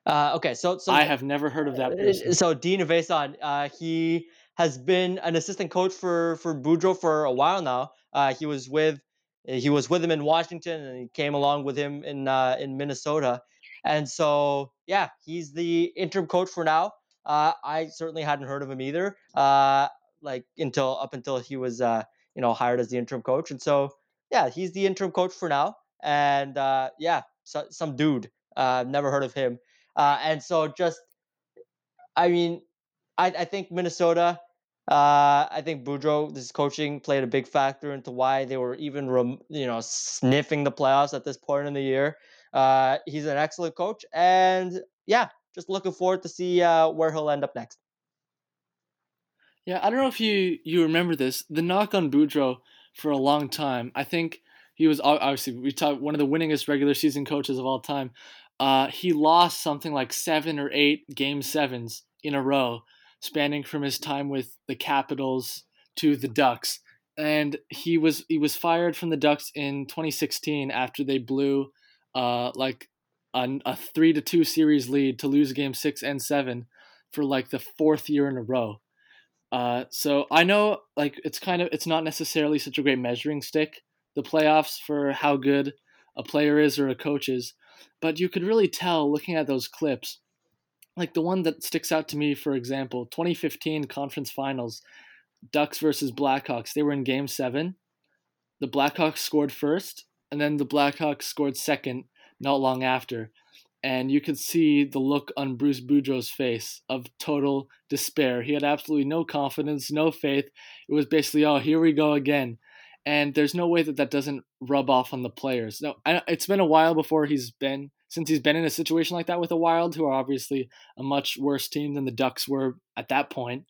Uh, okay, so so I have never heard of that. Uh, person. So Dean Evason, uh, he has been an assistant coach for for Boudreau for a while now. Uh, he was with he was with him in Washington, and he came along with him in uh, in Minnesota. And so, yeah, he's the interim coach for now. Uh, I certainly hadn't heard of him either, uh, like until up until he was, uh, you know, hired as the interim coach. And so, yeah, he's the interim coach for now. And uh, yeah, so, some dude. Uh, never heard of him. And so, just, I mean, I, I think Minnesota. Uh, I think Boudreau, this coaching played a big factor into why they were even, rem- you know, sniffing the playoffs at this point in the year. uh, he's an excellent coach, and yeah, just looking forward to see uh, where he'll end up next. Yeah, I don't know if you you remember this. The knock on Boudreau for a long time. I think he was obviously we one of the winningest regular season coaches of all time. Uh, he lost something like seven or eight game sevens in a row, spanning from his time with the Capitals to the Ducks. And he was he was fired from the Ducks in 2016 after they blew uh, like a, a three to two series lead to lose game six and seven for like the fourth year in a row. Uh, so I know like it's kind of it's not necessarily such a great measuring stick the playoffs for how good a player is or a coach is, but you could really tell looking at those clips. Like the one that sticks out to me, for example, 2015 conference finals, Ducks versus Blackhawks. They were in game seven. The Blackhawks scored first, and then the Blackhawks scored second not long after and you could see the look on Bruce Boudreau's face of total despair. He had absolutely no confidence, no faith. It was basically, oh, here we go again. And there's no way that that doesn't rub off on the players. No, it's been a while before he's been since he's been in a situation like that with the Wild, who are obviously a much worse team than the Ducks were at that point.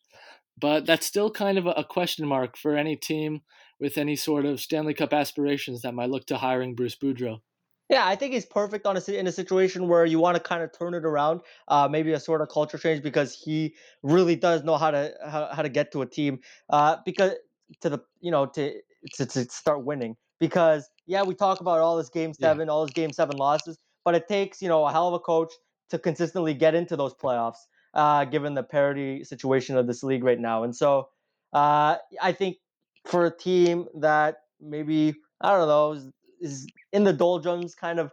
But that's still kind of a, question mark for any team with any sort of Stanley Cup aspirations that might look to hiring Bruce Boudreau. Yeah, I think he's perfect on a in a situation where you want to kind of turn it around, uh, maybe a sort of culture change because he really does know how to how, how to get to a team, uh, because to the you know to, to to start winning. Because yeah, we talk about all this game seven, yeah. all this game seven losses, but it takes you know a hell of a coach to consistently get into those playoffs, uh, given the parity situation of this league right now. And so uh, I think for a team that maybe I don't know is in the doldrums, kind of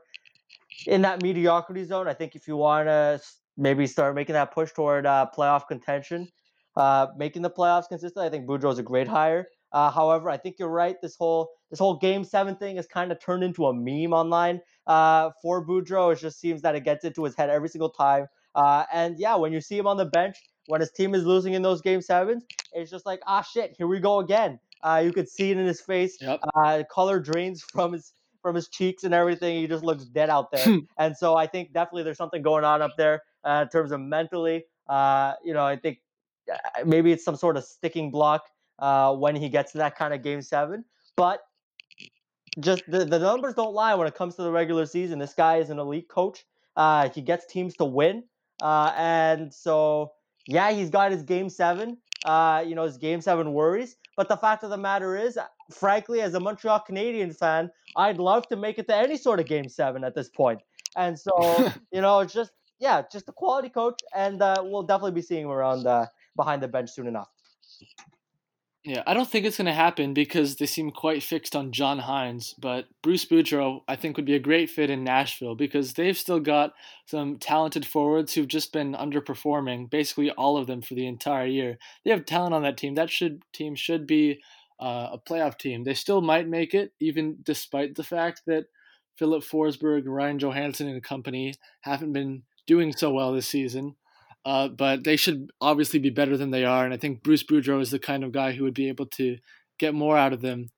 in that mediocrity zone. I think if you want to maybe start making that push toward uh, playoff contention, uh, making the playoffs consistent, I think Boudreau is a great hire. Uh, however, I think you're right. This whole this whole Game Seven thing has kind of turned into a meme online uh, for Boudreau. It just seems that it gets into his head every single time. Uh, and yeah, when you see him on the bench, when his team is losing in those Game Sevens, it's just like ah shit, here we go again. Uh, you could see it in his face. Yep. Uh, color drains from his from his cheeks and everything. He just looks dead out there. and so I think definitely there's something going on up there uh, in terms of mentally. Uh, you know, I think maybe it's some sort of sticking block uh, when he gets to that kind of game seven. But just the, the numbers don't lie when it comes to the regular season. This guy is an elite coach. Uh, he gets teams to win. Uh, and so, yeah, he's got his game seven, you know, his game seven worries. But the fact of the matter is, frankly, as a Montreal Canadian fan, I'd love to make it to any sort of game seven at this point. And so, you know, just, yeah, just a quality coach. And uh, we'll definitely be seeing him around uh, behind the bench soon enough. Yeah, I don't think it's going to happen because they seem quite fixed on John Hynes. But Bruce Boudreau, I think, would be a great fit in Nashville because they've still got some talented forwards who've just been underperforming, basically all of them for the entire year. They have talent on that team. That should team should be uh, a playoff team. They still might make it, even despite the fact that Filip Forsberg, Ryan Johansen, and company haven't been doing so well this season. Uh, but they should obviously be better than they are, and I think Bruce Boudreau is the kind of guy who would be able to get more out of them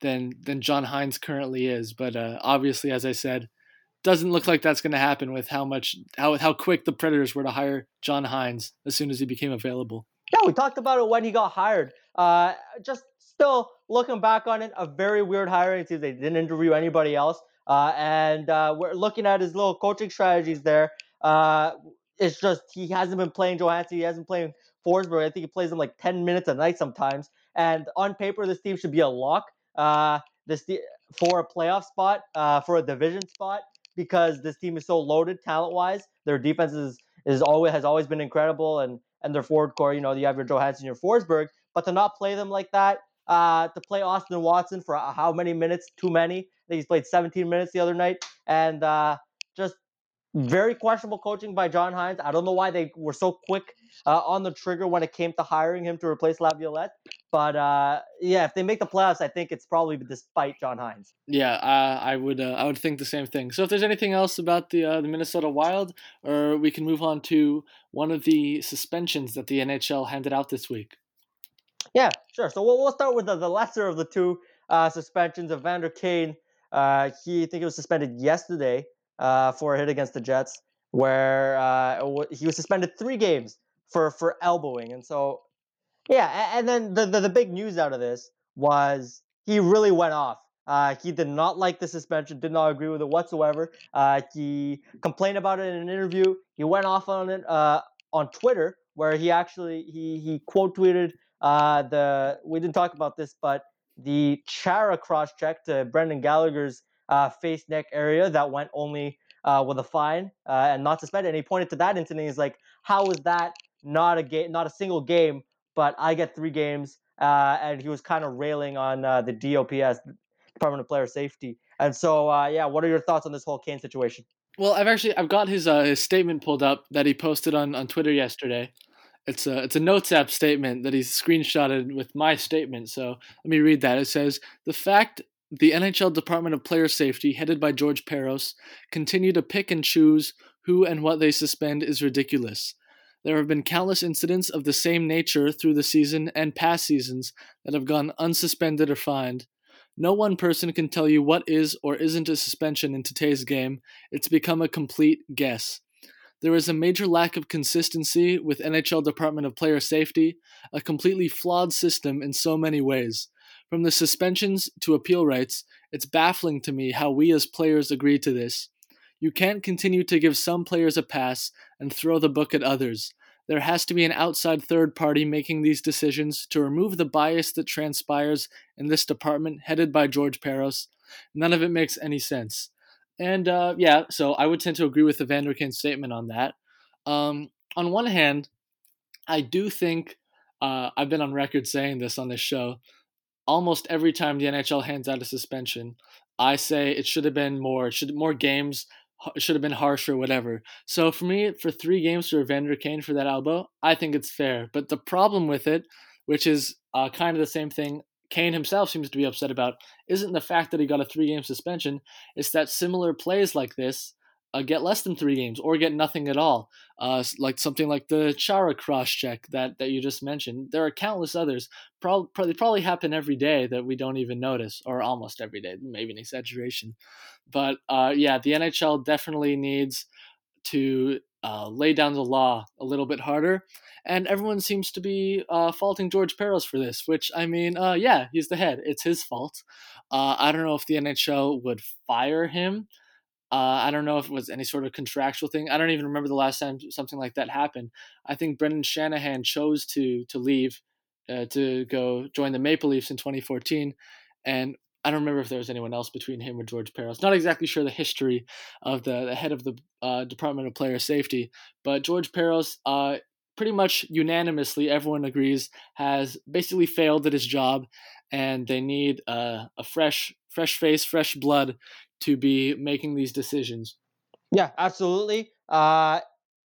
than than John Hynes currently is. But uh, obviously, as I said, doesn't look like that's going to happen with how much how how quick the Predators were to hire John Hynes as soon as he became available. Yeah, we talked about it when he got hired. Uh, just still looking back on it, a very weird hiring. It they didn't interview anybody else. Uh, and uh, we're looking at his little coaching strategies there. Uh, it's just he hasn't been playing Johansen. He hasn't played Forsberg. I think he plays him like 10 minutes a night sometimes. And on paper, this team should be a lock. Uh, this for a playoff spot, uh, for a division spot, because this team is so loaded talent wise. Their defense is, is always has always been incredible, and and their forward core. You know, you have your Johansen, your Forsberg, but to not play them like that, uh, to play Austin Watson for how many minutes? Too many. I think he's played 17 minutes the other night, and uh, just very questionable coaching by John Hynes. I don't know why they were so quick uh, on the trigger when it came to hiring him to replace Laviolette. But uh, yeah, if they make the playoffs, I think it's probably despite John Hynes. Yeah, uh, I would uh, I would think the same thing. So if there's anything else about the uh, the Minnesota Wild, or we can move on to one of the suspensions that the NHL handed out this week. Yeah, sure. So we'll, we'll start with the, the lesser of the two uh, suspensions. Vander Kane, he I think it was suspended yesterday uh, for a hit against the Jets, where uh, he was suspended three games for for elbowing, and so yeah, and then the, the, the big news out of this was he really went off. Uh, he did not like the suspension, did not agree with it whatsoever. Uh, he complained about it in an interview. He went off on it uh, on Twitter, where he actually he he quote tweeted uh, the we didn't talk about this, but the Chara cross check to Brendan Gallagher's uh, face neck area that went only uh, with a fine and not suspended. And he pointed to that incident. He's like, "How is that not a game, not a single game but I get three games. Uh, and he was kind of railing on uh, the DOPS, Department of Player Safety. And so, uh, yeah, what are your thoughts on this whole Kane situation? Well, I've actually I've got his uh, his statement pulled up that he posted on, on Twitter yesterday. It's a it's a notes app statement that he's screenshotted with my statement. So let me read that. It says the fact the NHL Department of Player Safety, headed by George Parros, continue to pick and choose who and what they suspend is ridiculous. There have been countless incidents of the same nature through the season and past seasons that have gone unsuspended or fined. No one person can tell you what is or isn't a suspension in today's game. It's become a complete guess. There is a major lack of consistency with NHL Department of Player Safety, a completely flawed system in so many ways. From the suspensions to appeal rights, it's baffling to me how we as players agree to this. You can't continue to give some players a pass and throw the book at others. There has to be an outside third party making these decisions to remove the bias that transpires in this department headed by George Parros. None of it makes any sense. And uh, yeah, so I would tend to agree with the Kane's statement on that. Um, on one hand, I do think uh, I've been on record saying this on this show. Almost every time the NHL hands out a suspension, I say it should have been more. Should more games should have been harsher, whatever. So for me, for three games for Evander Kane for that elbow, I think it's fair. But the problem with it, which is uh, kind of the same thing Kane himself seems to be upset about, isn't the fact that he got a three game suspension. It's that similar plays like this uh, get less than three games or get nothing at all. Uh, like something like the Chara cross check that, that you just mentioned. There are countless others. Pro- probably probably happen every day that we don't even notice, or almost every day. Maybe an exaggeration, but uh, yeah, the NHL definitely needs to uh, lay down the law a little bit harder. And everyone seems to be uh, faulting George Parros for this, which I mean, uh, yeah, he's the head. It's his fault. Uh, I don't know if the NHL would fire him uh, I don't know if it was any sort of contractual thing. I don't even remember the last time something like that happened. I think Brendan Shanahan chose to to leave uh, to go join the Maple Leafs in 2014, and I don't remember if there was anyone else between him or George Parros. Not exactly sure the history of the, the head of the uh, Department of Player Safety, but George Parros, uh, pretty much unanimously, everyone agrees, has basically failed at his job, and they need a fresh, fresh face, fresh blood to be making these decisions. Yeah, absolutely. Uh,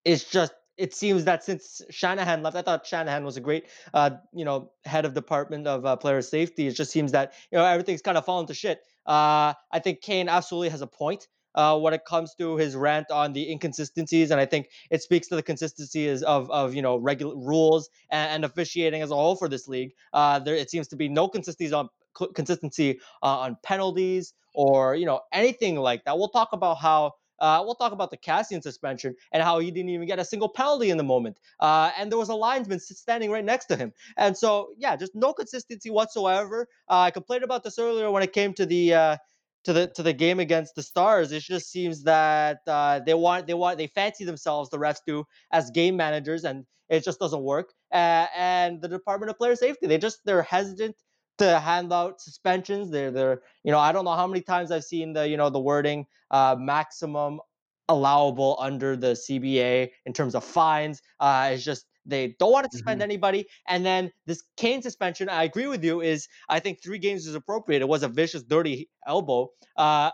it's just it seems that since Shanahan left, I thought Shanahan was a great, uh, you know, head of department of uh, player safety. It just seems that you know everything's kind of fallen to shit. Uh, I think Kane absolutely has a point uh, when it comes to his rant on the inconsistencies, and I think it speaks to the consistencies of of you know regular rules and, and officiating as a whole for this league. Uh, there it seems to be no consistencies on consistency uh, on penalties or you know anything like that. We'll talk about how uh, we'll talk about the Kassian suspension and how he didn't even get a single penalty in the moment. Uh, and there was a linesman standing right next to him. And so, yeah, just no consistency whatsoever. Uh, I complained about this earlier when it came to the. To the to the game against the Stars, it just seems that uh, they want they want they fancy themselves the refs do as game managers, and it just doesn't work. Uh, and the Department of Player Safety, they just they're hesitant to hand out suspensions. They're they're you know I don't know how many times I've seen the you know the wording uh, maximum allowable under the CBA in terms of fines. Uh, it's just they don't want to suspend mm-hmm. anybody. And then this Kane suspension, I agree with you, is I think three games is appropriate. It was a vicious, dirty elbow. Uh,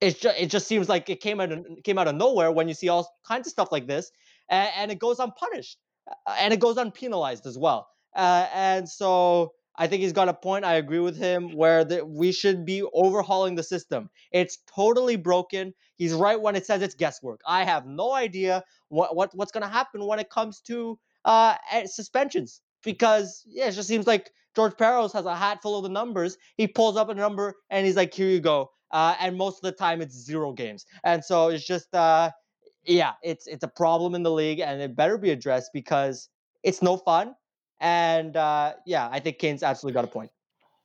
it just it just seems like it came out of, came out of nowhere when you see all kinds of stuff like this, and, and it goes unpunished, uh, and it goes unpenalized as well. Uh, and so I think he's got a point. I agree with him where the, we should be overhauling the system. It's totally broken. He's right when it says it's guesswork. I have no idea what, what what's going to happen when it comes to uh, eh, suspensions because yeah, it just seems like George Parros has a hat full of the numbers. He pulls up a number and he's like, "Here you go." Uh, and most of the time, it's zero games, and so it's just uh, yeah, it's it's a problem in the league, and it better be addressed because it's no fun. And uh, yeah, I think Kane's absolutely got a point.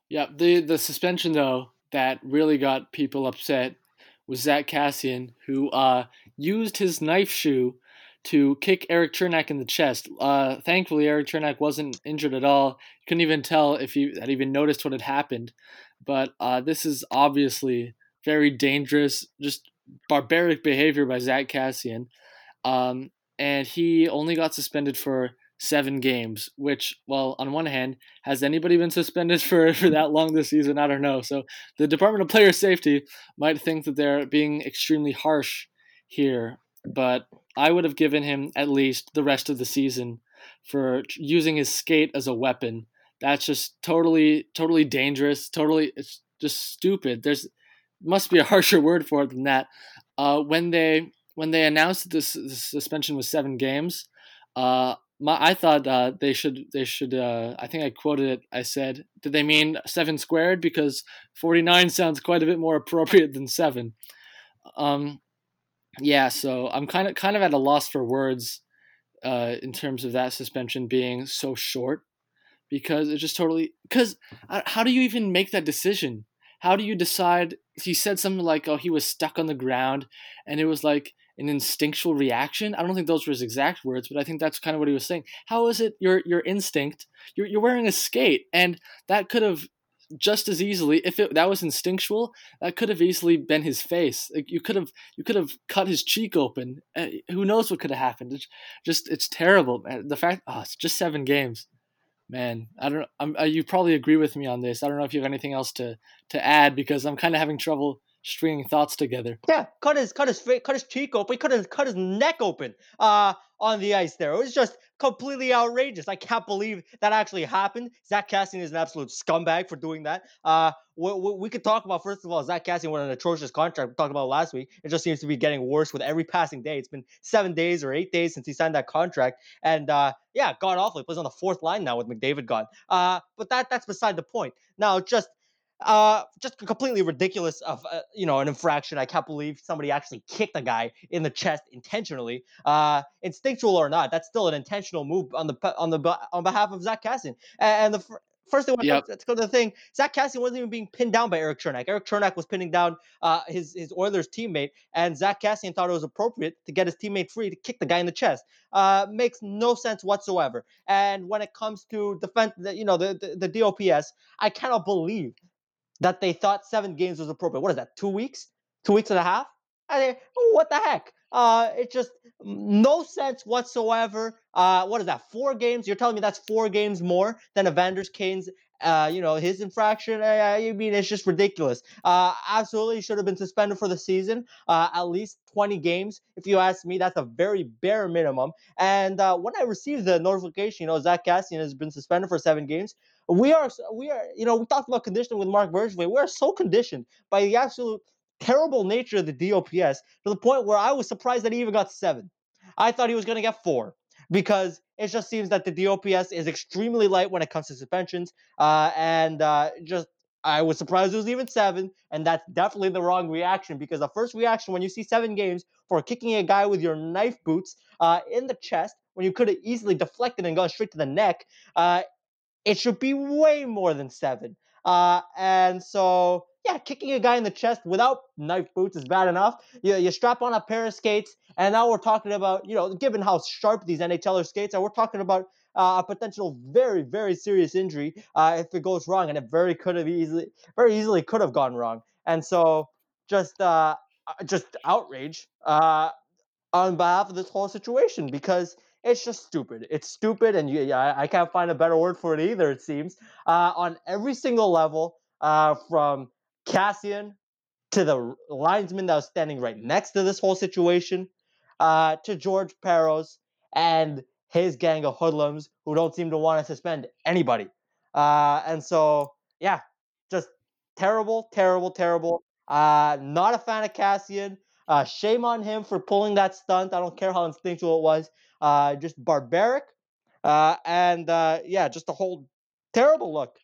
Yeah, the the suspension though that really got people upset was Zack Kassian, who uh, used his knife shoe to kick Erik Cernak in the chest. Uh, thankfully, Erik Cernak wasn't injured at all. Couldn't even tell if he had even noticed what had happened. But uh, this is obviously very dangerous, just barbaric behavior by Zack Kassian. Um, and he only got suspended for seven games, which, well, on one hand, has anybody been suspended for, for that long this season? I don't know. So the Department of Player Safety might think that they're being extremely harsh here, but I would have given him at least the rest of the season for using his skate as a weapon. That's just totally, totally dangerous. Totally, it's just stupid. There's must be a harsher word for it than that. Uh, when they when they announced that this, this suspension was seven games, uh, my, I thought uh, they should they should uh, I think I quoted it. I said, "Did they mean seven squared?" Because forty nine sounds quite a bit more appropriate than seven. Um, yeah, so I'm kind of kind of at a loss for words uh, in terms of that suspension being so short because it just totally because uh, how do you even make that decision? How do you decide? He said something like, "Oh, he was stuck on the ground," and it was like an instinctual reaction. I don't think those were his exact words, but I think that's kind of what he was saying. How is it your your instinct? You're you're wearing a skate, and that could have just as easily if it, that was instinctual that could have easily been his face. Like you could have you could have cut his cheek open. Uh, who knows what could have happened? It's just it's terrible. The fact oh it's just seven games. Man i don't know uh, you probably agree with me on this. I don't know if you have anything else to to add because i'm kind of having trouble stringing thoughts together. Yeah, cut his cut his cut his cheek open, cut his cut his neck open uh on the ice there. It was just completely outrageous. I can't believe that actually happened. Zack Kassian is an absolute scumbag for doing that. Uh, we, we, could talk about first of all, Zack Kassian won an atrocious contract. We talked about last week. It just seems to be getting worse with every passing day. It's been seven days or eight days since he signed that contract, and uh, yeah, god awful. He plays on the fourth line now with McDavid gone. Uh, but that that's beside the point. Now, just uh, just completely ridiculous of uh, you know an infraction. I can't believe somebody actually kicked a guy in the chest intentionally. Uh, instinctual or not, that's still an intentional move on the on the on behalf of Zack Kassian. And, the first thing, yep. let's go to the thing. Zack Kassian wasn't even being pinned down by Erik Cernak. Erik Cernak was pinning down uh, his his Oilers teammate, and Zack Kassian thought it was appropriate to get his teammate free to kick the guy in the chest. Uh, makes no sense whatsoever. And when it comes to defense, you know the, the the DOPS, I cannot believe that they thought seven games was appropriate. What is that? Two weeks? Two weeks and a half? I mean, what the heck? Uh, it just no sense whatsoever. Uh, what is that? Four games? You're telling me that's four games more than Evander Kane's uh, you know, his infraction. I, I mean, it's just ridiculous. Uh, absolutely should have been suspended for the season, uh, at least 20 games. If you ask me, that's a very bare minimum. And uh, when I received the notification, you know, Zack Kassian has been suspended for seven games. We are, we are, you know, we talked about conditioning with Marc Bergevin. We are so conditioned by the absolute terrible nature of the DOPS to the point where I was surprised that he even got seven. I thought he was going to get four because it just seems that the DOPS is extremely light when it comes to suspensions. Uh, and uh, just I was surprised it was even seven, and that's definitely the wrong reaction because the first reaction when you see seven games for kicking a guy with your knife boots uh, in the chest when you could have easily deflected and gone straight to the neck, uh, it should be way more than seven. Uh, and so yeah, kicking a guy in the chest without knife boots is bad enough. You, you strap on a pair of skates, and now we're talking about, you know, given how sharp these NHLer skates are, we're talking about uh, a potential very, very serious injury uh, if it goes wrong, and it very could have easily, very easily could have gone wrong. And so, just, uh, uh just outrage uh, on behalf of this whole situation because it's just stupid. It's stupid, and you, yeah, I can't find a better word for it either. It seems uh, on every single level, uh, from Kassian to the linesman that was standing right next to this whole situation, uh, to George Parros and his gang of hoodlums who don't seem to want to suspend anybody. Uh, and so, yeah, just terrible, terrible, terrible. Uh, not a fan of Kassian. Uh, shame on him for pulling that stunt. I don't care how instinctual it was. Uh, just barbaric. Uh, and uh, yeah, just a whole terrible look,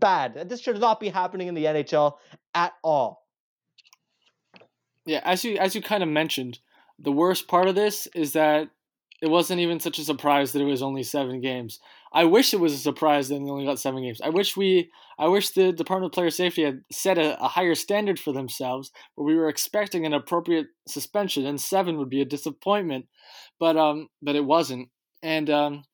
bad. This should not be happening in the NHL at all. Yeah, as you as you kind of mentioned, the worst part of this is that it wasn't even such a surprise that it was only seven games. I wish it was a surprise that they only got seven games. I wish we, I wish the Department of Player Safety had set a, a higher standard for themselves, where we were expecting an appropriate suspension, and seven would be a disappointment, but um, but it wasn't, and um,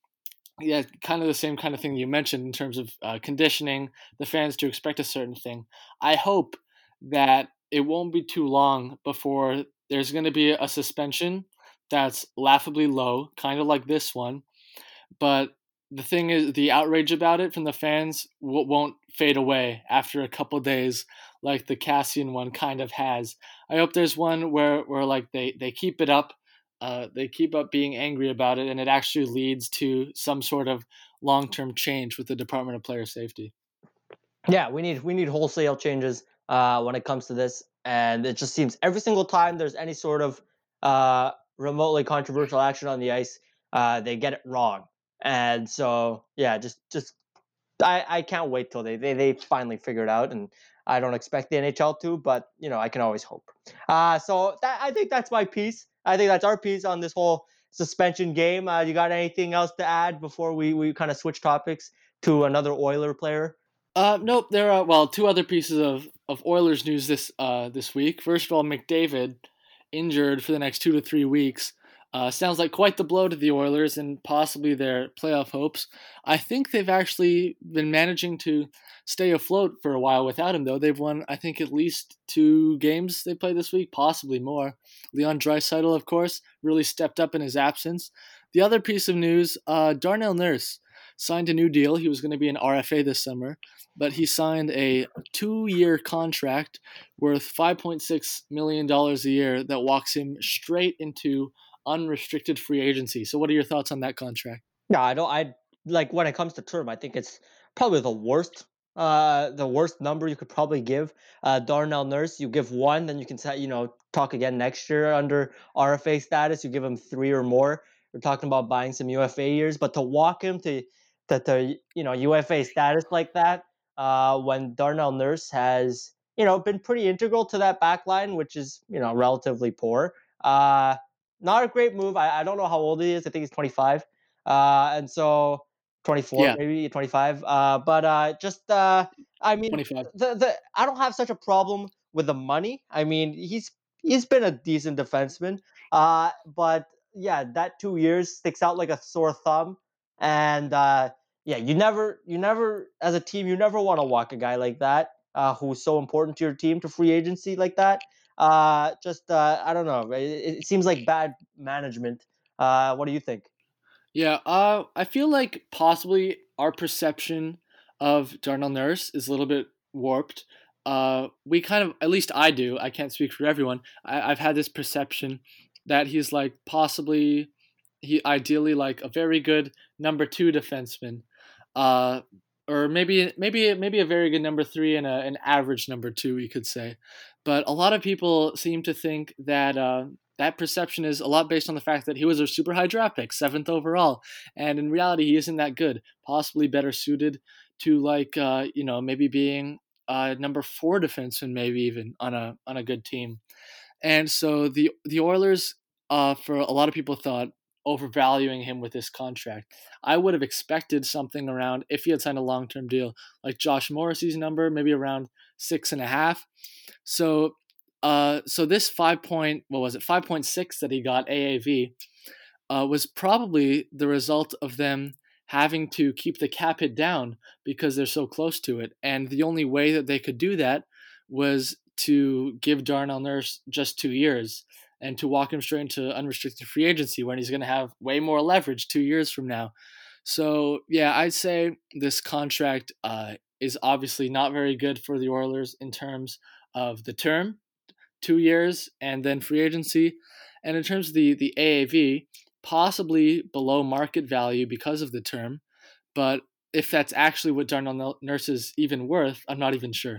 yeah, kind of the same kind of thing you mentioned in terms of uh, conditioning the fans to expect a certain thing. I hope that it won't be too long before there's going to be a suspension that's laughably low, kind of like this one. But the thing is, the outrage about it from the fans won't fade away after a couple days, like the Kassian one kind of has. I hope there's one where, where like they, they keep it up, uh, they keep up being angry about it, and it actually leads to some sort of long term change with the Department of Player Safety. Yeah, we need we need wholesale changes uh, when it comes to this, and it just seems every single time there's any sort of uh, remotely controversial action on the ice, uh, they get it wrong. And so, yeah, just just I, I can't wait till they, they they finally figure it out. And I don't expect the NHL to, but you know, I can always hope. Uh, so that, I think that's my piece. I think that's our piece on this whole suspension game. Uh, you got anything else to add before we, we kind of switch topics to another Oiler player? Uh, nope. There are well two other pieces of, of Oilers news this uh this week. First of all, McDavid injured for the next two to three weeks. Uh, sounds like quite the blow to the Oilers and possibly their playoff hopes. I think they've actually been managing to stay afloat for a while without him, though. They've won, I think, at least two games they played this week, possibly more. Leon Draisaitl, of course, really stepped up in his absence. The other piece of news uh, Darnell Nurse signed a new deal. He was going to be an RFA this summer, but he signed a two year contract worth $5.6 million a year that walks him straight into unrestricted free agency. So, what are your thoughts on that contract? No, I don't. I like when it comes to term, I think it's probably the worst uh, the worst number you could probably give uh, Darnell Nurse. You give one, then you can say, you know talk again next year under RFA status. You give him three or more. We're talking about buying some UFA years, but to walk him to that the you know UFA status like that uh, when Darnell Nurse has you know been pretty integral to that back line, which is you know relatively poor. Uh, not a great move. I, I don't know how old he is. I think he's 25, uh, and so 24 yeah. maybe 25. Uh, but uh, just uh, I mean 25. The, the I don't have such a problem with the money. I mean he's he's been a decent defenseman. Uh, but yeah, that two years sticks out like a sore thumb. And uh, yeah, you never, you never, as a team, you never want to walk a guy like that uh, who's so important to your team to free agency like that. Uh, just uh, I don't know. It, it seems like bad management. Uh, what do you think? Yeah, uh, I feel like possibly our perception of Darnell Nurse is a little bit warped. Uh, we kind of, at least I do. I can't speak for everyone. I, I've had this perception that he's like possibly he ideally like a very good number two defenseman, uh, or maybe maybe maybe a very good number three and a, an average number two, we could say. But a lot of people seem to think that uh, that perception is a lot based on the fact that he was a super high draft pick, seventh overall, and in reality he isn't that good. Possibly better suited to like uh, you know maybe being a number four defenseman, maybe even on a on a good team. And so the the Oilers, uh, for a lot of people, thought overvaluing him with this contract. I would have expected something around if he had signed a long term deal, like Josh Morrissey's number, maybe around six and a half. So, uh, so this five point, what was it, five point six that he got AAV, uh, was probably the result of them having to keep the cap hit down because they're so close to it, and the only way that they could do that was to give Darnell Nurse just two years and to walk him straight into unrestricted free agency when he's going to have way more leverage two years from now. So yeah, I'd say this contract uh, is obviously not very good for the Oilers in terms of the term, two years, and then free agency, and in terms of the the AAV, possibly below market value because of the term, but if that's actually what Darnell Nurse is even worth, I'm not even sure.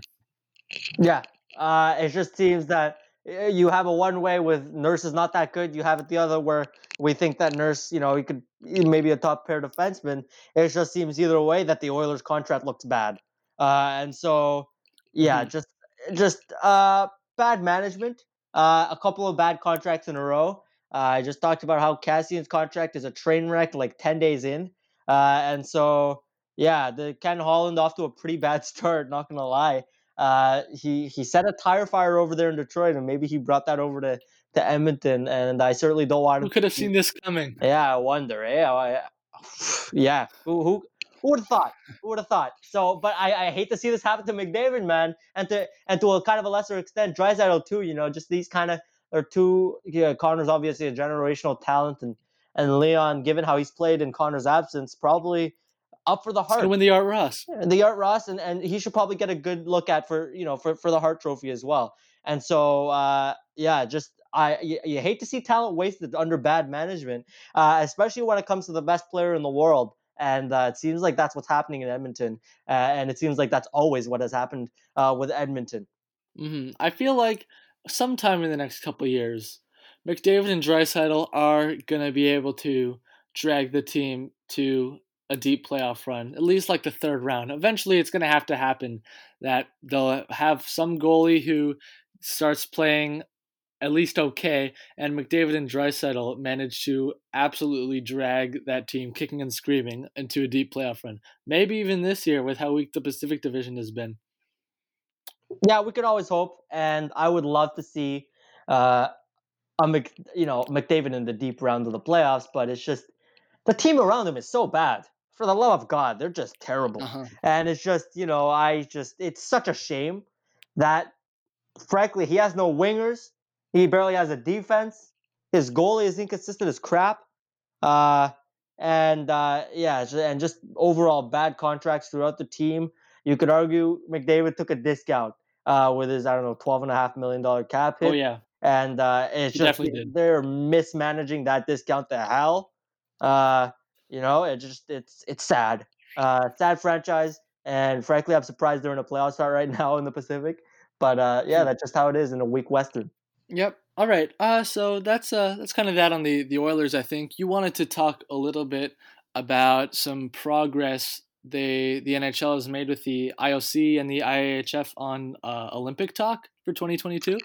Yeah, uh, it just seems that eh, you have a one way with Nurse is not that good. You have it the other where we think that Nurse, you know, he could maybe a top pair defenseman. It just seems either way that the Oilers contract looks bad, uh, and so yeah, Mhm. just just uh, bad management. Uh, a couple of bad contracts in a row. Uh, I just talked about how Kassian's contract is a train wreck, like ten days in, uh, and so yeah, the Ken Holland off to a pretty bad start. Not gonna lie. Uh, he he set a tire fire over there in Detroit, and maybe he brought that over to to Edmonton. And I certainly don't want Who could have seen this coming? Yeah, I wonder. Eh? I- yeah, who who who would have thought? Who would have thought? So, but I, I hate to see this happen to McDavid, man, and to and to a kind of a lesser extent, Draisaitl too. You know, just these kind of are two. Yeah, Connor's obviously a generational talent, and and Leon, given how he's played in Connor's absence, probably up for the Hart win the Art Ross. the Art Ross, and, and he should probably get a good look at for you know for, for the Hart Trophy as well. And so uh, yeah, just I you, you hate to see talent wasted under bad management, uh, especially when it comes to the best player in the world. And uh, it seems like that's what's happening in Edmonton, uh, and it seems like that's always what has happened uh, with Edmonton. hmm I feel like sometime in the next couple years, McDavid and Draisaitl are gonna be able to drag the team to a deep playoff run, at least like the third round. Eventually, it's gonna have to happen that they'll have some goalie who starts playing at least okay, and McDavid and Draisaitl managed to absolutely drag that team kicking and screaming into a deep playoff run. Maybe even this year with how weak the Pacific Division has been. Yeah, we could always hope, and I would love to see uh, a Mc, you know McDavid in the deep round of the playoffs. But it's just the team around him is so bad. For the love of God, they're just terrible. Uh-huh. And it's just you know I just it's such a shame that frankly he has no wingers. He barely has a defense. His goalie is inconsistent as crap. Uh, and uh, yeah, and just overall bad contracts throughout the team. You could argue McDavid took a discount uh, with his I don't know twelve and a half million dollar cap hit Oh yeah. and uh, it's He just they're mismanaging that discount to hell. Uh, you know, it just it's it's sad. Uh, sad franchise, and frankly, I'm surprised they're in a playoff spot right now in the Pacific. But uh, yeah, Hmm. that's just how it is in a weak Western. Yep. All right. Uh, so that's uh, that's kind of that on the the Oilers. I think you wanted to talk a little bit about some progress they the NHL has made with the IOC and the IIHF on uh, Olympic talk for 2022.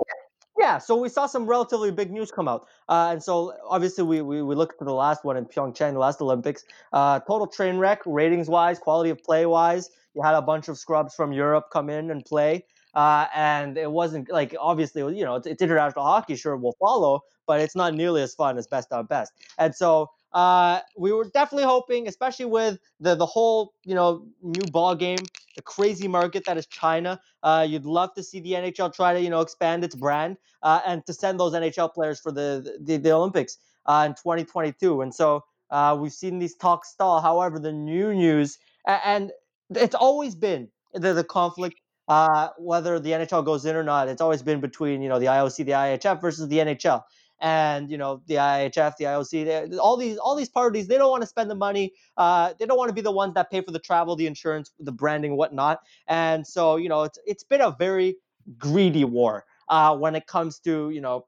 Yeah, so we saw some relatively big news come out. Uh, and so obviously we, we, we looked at the last one in Pyeongchang, the last Olympics. Uh, total train wreck, ratings wise, quality of play wise. You had a bunch of scrubs from Europe come in and play. Uh, and it wasn't like obviously you know it's, it's international hockey, sure we'll follow, but it's not nearly as fun as best on best. And so uh, we were definitely hoping, especially with the the whole you know new ball game, the crazy market that is China. Uh, you'd love to see the NHL try to you know expand its brand uh, and to send those NHL players for the the, the Olympics uh, in 2022. And so uh, we've seen these talks stall. However, the new news and it's always been the, the conflict. Uh, whether the NHL goes in or not, it's always been between you know the IOC, the IIHF versus the NHL, and you know the IIHF, the IOC, they- all these all these parties they don't want to spend the money. Uh, they don't want to be the ones that pay for the travel, the insurance, the branding, whatnot. And so you know it's it's been a very greedy war uh, when it comes to you know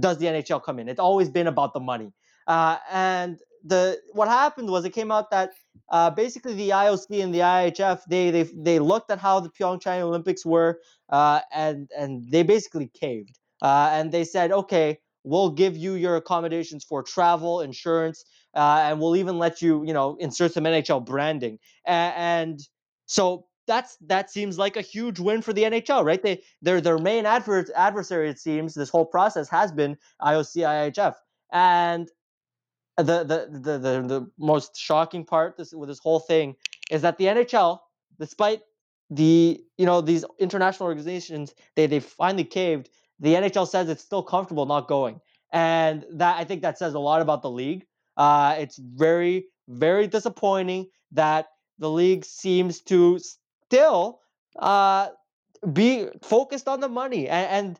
does the NHL come in? It's always been about the money. Uh, and the what happened was it came out that uh, basically the IOC and the IIHF they they they looked at how the Pyeongchang Olympics were uh, and and they basically caved. Uh, and they said okay we'll give you your accommodations for travel insurance uh, and we'll even let you you know insert some NHL branding. And, and so that's that seems like a huge win for the NHL right? They their their main adver- adversary it seems this whole process has been IOC IIHF and the the the the, the most shocking part this with this whole thing is that the NHL despite the you know these international organizations they they finally caved the NHL says it's still comfortable not going. And that I think that says a lot about the league. Uh it's very very disappointing that the league seems to still uh be focused on the money. And,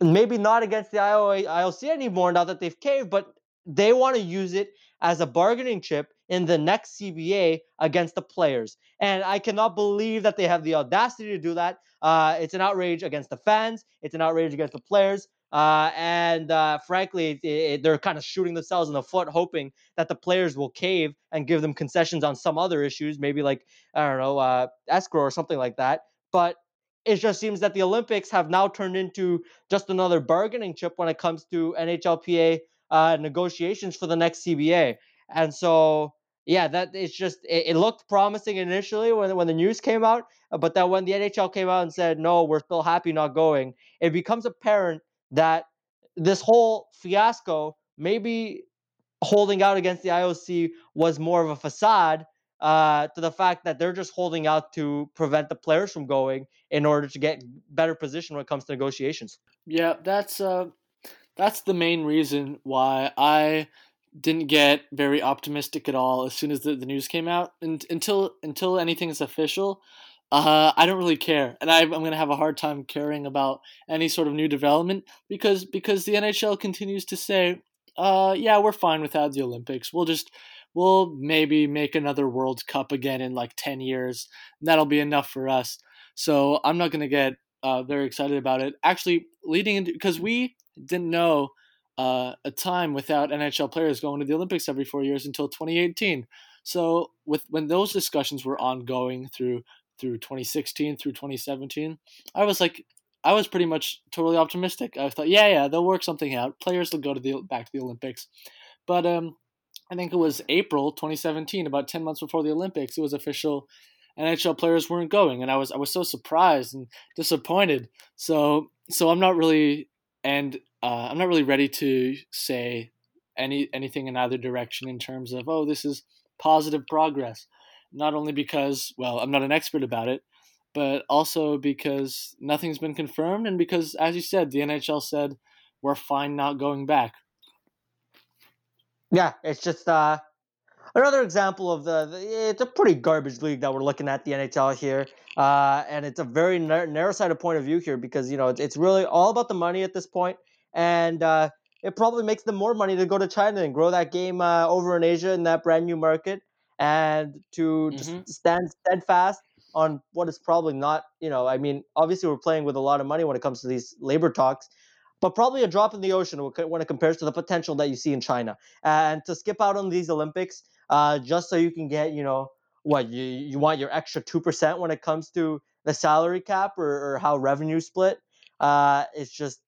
and maybe not against the IOC anymore now that they've caved, but they want to use it as a bargaining chip in the next CBA against the players. And I cannot believe that they have the audacity to do that. Uh, it's an outrage against the fans, it's an outrage against the players. Uh, and uh, frankly, it, it, they're kind of shooting themselves in the foot, hoping that the players will cave and give them concessions on some other issues, maybe like, I don't know, uh, escrow or something like that. But it just seems that the Olympics have now turned into just another bargaining chip when it comes to NHLPA uh, negotiations for the next CBA. And so, yeah, that it's just it, it, looked promising initially when when the news came out, but then when the NHL came out and said no, we're still happy not going, it becomes apparent that this whole fiasco maybe holding out against the IOC was more of a facade uh, to the fact that they're just holding out to prevent the players from going in order to get better position when it comes to negotiations. Yeah, that's uh, that's the main reason why I didn't get very optimistic at all as soon as the, the news came out. And until until anything's official, uh, I don't really care, and I, I'm going to have a hard time caring about any sort of new development because because the NHL continues to say, uh, yeah, we're fine without the Olympics. We'll just we'll maybe make another World Cup again in like ten years. And that'll be enough for us. So I'm not going to get uh, very excited about it. Actually, leading into because we didn't know uh, a time without NHL players going to the Olympics every four years until 2018. So with when those discussions were ongoing through through 2016 through 2017, I was like, I was pretty much totally optimistic. I thought, yeah, yeah, they'll work something out. Players will go to the back to the Olympics, but um, I think it was April 2017, about 10 months before the Olympics, it was official. NHL players weren't going, and I was I was so surprised and disappointed. So so I'm not really and uh, I'm not really ready to say any anything in either direction in terms of oh this is positive progress. Not only because well I'm not an expert about it, but also because nothing's been confirmed and because as you said the NHL said we're fine not going back. Yeah, it's just uh, another example of the, the, It's a pretty garbage league that we're looking at the NHL here, uh, and it's a very narrow-sided point of view here because you know it's, it's really all about the money at this point, and uh, it probably makes them more money to go to China and grow that game uh, over in Asia in that brand new market, and to mm-hmm. just stand steadfast on what is probably not. You know, I mean, obviously we're playing with a lot of money when it comes to these labor talks but probably a drop in the ocean when it compares to the potential that you see in China. And to skip out on these Olympics uh, just so you can get, you know, what you you want your extra two percent when it comes to the salary cap or, or how revenue split. Uh, it's just,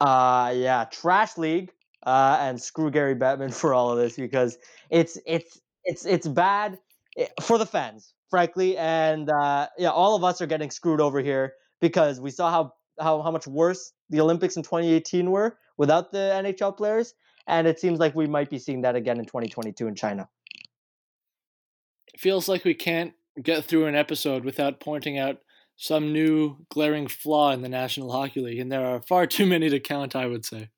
uh, yeah, trash league. Uh, and screw Gary Bettman for all of this because it's it's it's it's bad eh, for the fans, frankly, and uh, yeah, all of us are getting screwed over here because we saw how how how much worse the Olympics in 2018 were without the NHL players, and it seems like we might be seeing that again in 2022 in China. It feels like we can't get through an episode without pointing out some new glaring flaw in the National Hockey League, and there are far too many to count. I would say.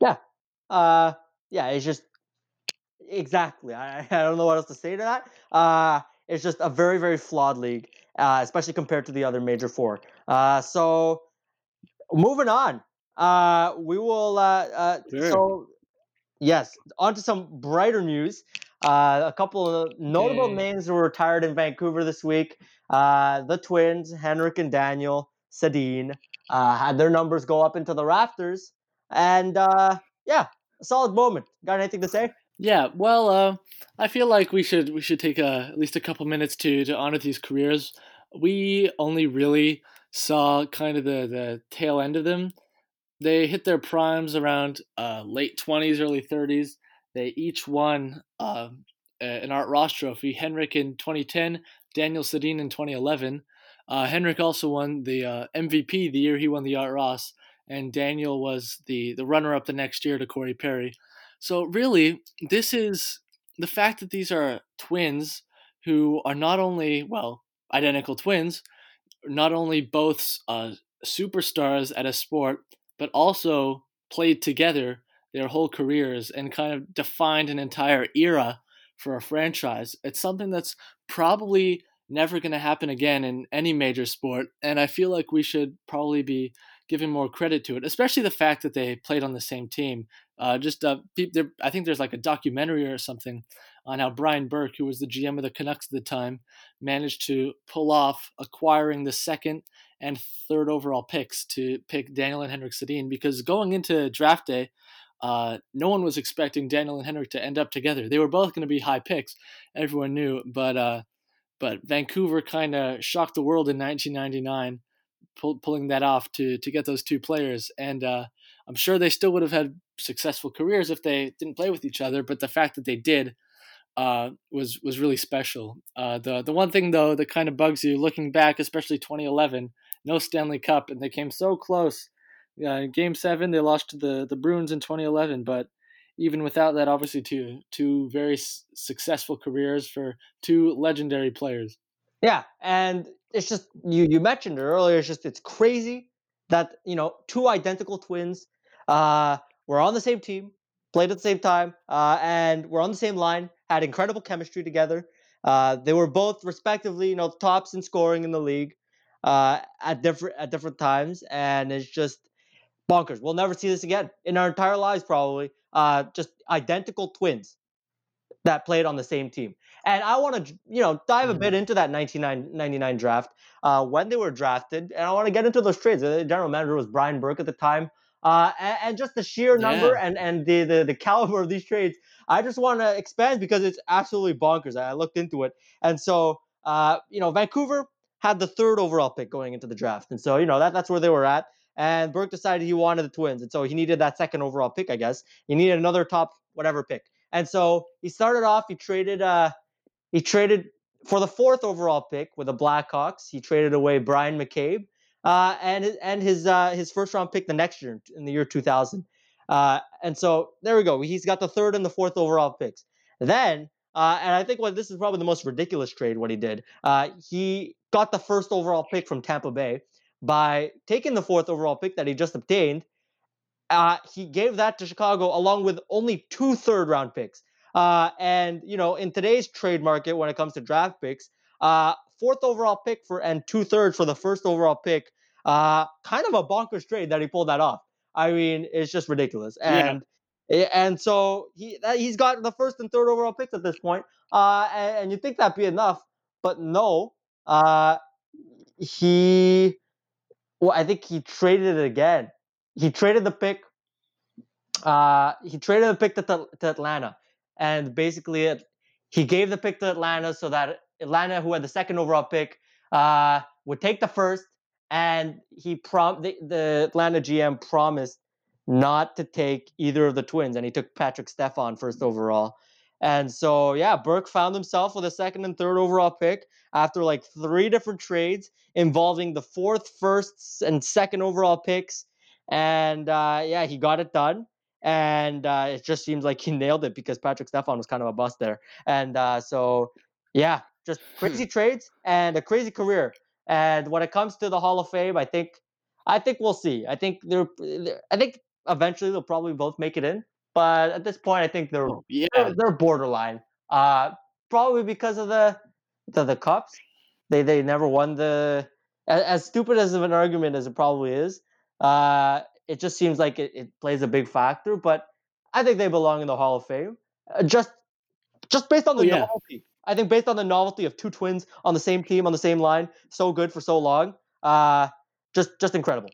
Yeah, uh, yeah, it's just exactly. I, I don't know what else to say to that. Uh, it's just a very very flawed league, uh, especially compared to the other major four. Uh, so moving on. Uh, we will. Uh, uh, sure. So, yes, on to some brighter news. Uh, a couple of notable okay. names were retired in Vancouver this week. Uh, the twins, Henrik and Daniel Sedin, uh, had their numbers go up into the rafters. And uh, yeah, a solid moment. Got anything to say? Yeah, well, uh, I feel like we should we should take a, at least a couple minutes to to honor these careers. We only really saw kind of the, the tail end of them. They hit their primes around uh, late 20s, early 30s. They each won uh, an Art Ross trophy. Henrik in 2010, Daniel Sedin in 2011. Uh, Henrik also won the uh, MVP the year he won the Art Ross, and Daniel was the, the runner up the next year to Corey Perry. So, really, this is the fact that these are twins who are not only, well, identical twins, not only both uh, superstars at a sport, but also played together their whole careers and kind of defined an entire era for a franchise. It's something that's probably never going to happen again in any major sport. And I feel like we should probably be giving more credit to it, especially the fact that they played on the same team. Uh, just uh, I think there's like a documentary or something on how Brian Burke, who was the GM of the Canucks at the time, managed to pull off acquiring the second and third overall picks to pick Daniel and Henrik Sedin because going into draft day, uh, no one was expecting Daniel and Henrik to end up together. They were both going to be high picks, everyone knew, but uh, but Vancouver kind of shocked the world in 1999, pull, pulling that off to to get those two players, and uh, I'm sure they still would have had successful careers if they didn't play with each other. But the fact that they did uh, was was really special. Uh, the the one thing though that kind of bugs you looking back, especially 2011, no Stanley Cup, and they came so close. Uh, game seven, they lost to the the Bruins in 2011, but even without that, obviously two two very s- successful careers for two legendary players. Yeah, and it's just you you mentioned it earlier. It's just it's crazy that you know two identical twins uh, were on the same team, played at the same time, uh, and were on the same line, had incredible chemistry together. Uh, they were both respectively, you know, tops in scoring in the league uh, at different at different times, and it's just bonkers. We'll never see this again in our entire lives, probably. Uh, just identical twins that played on the same team. And I want to, you know, dive a bit mm-hmm. into that 1999 draft uh, when they were drafted, and I want to get into those trades. The general manager was Brian Burke at the time, uh, and, and, just the sheer number yeah. and and the, the the caliber of these trades. I just want to expand because it's absolutely bonkers. I looked into it, and so uh, you know, Vancouver had the third overall pick going into the draft, and so you know that that's where they were at. And Burke decided he wanted the Twins, and so he needed that second overall pick. I guess he needed another top whatever pick, and so he started off. He traded. Uh, he traded for the fourth overall pick with the Blackhawks. He traded away Bryan McCabe, uh, and and his uh, his first round pick the next year in the year 2000. Uh, and so there we go. He's got the third and the fourth overall picks. Then, uh, and I think what this is probably the most ridiculous trade what he did. Uh, he got the first overall pick from Tampa Bay by taking the fourth overall pick that he just obtained. Uh, he gave that to Chicago along with only two third round picks. Uh, and you know, in today's trade market, when it comes to draft picks, uh, fourth overall pick for and two thirds for the first overall pick, uh, kind of a bonkers trade that he pulled that off. I mean, it's just ridiculous. And yeah. and so he he's got the first and third overall picks at this point. Uh, and, and you think that'd be enough, but no. Uh, he, well, I think he traded it again. He traded the pick. Uh, he traded the pick to, to Atlanta, and basically it, he gave the pick to Atlanta so that Atlanta, who had the second overall pick, uh, would take the first, and he prom the, the Atlanta GM promised not to take either of the twins, and he took Patrik Stefan first overall. And so, yeah, Burke found himself with a second and third overall pick after like three different trades involving the fourth, first, and second overall picks. And uh, yeah, he got it done. And uh, it just seems like he nailed it because Patrik Stefan was kind of a bust there. And uh, so, yeah, just crazy trades and a crazy career. And when it comes to the Hall of Fame, I think I think we'll see. I think they're, I think eventually they'll probably both make it in. But at this point, I think they're oh, yeah they're, borderline. Uh, probably because of the the, the cups. They they never won the. As, as stupid as of an argument as it probably is, uh, it just seems like it, it plays a big factor. But I think they belong in the Hall of Fame. Uh, just just based on the oh, yeah. novelty I think based on the novelty of two twins on the same team on the same line, so good for so long, uh, just just incredible.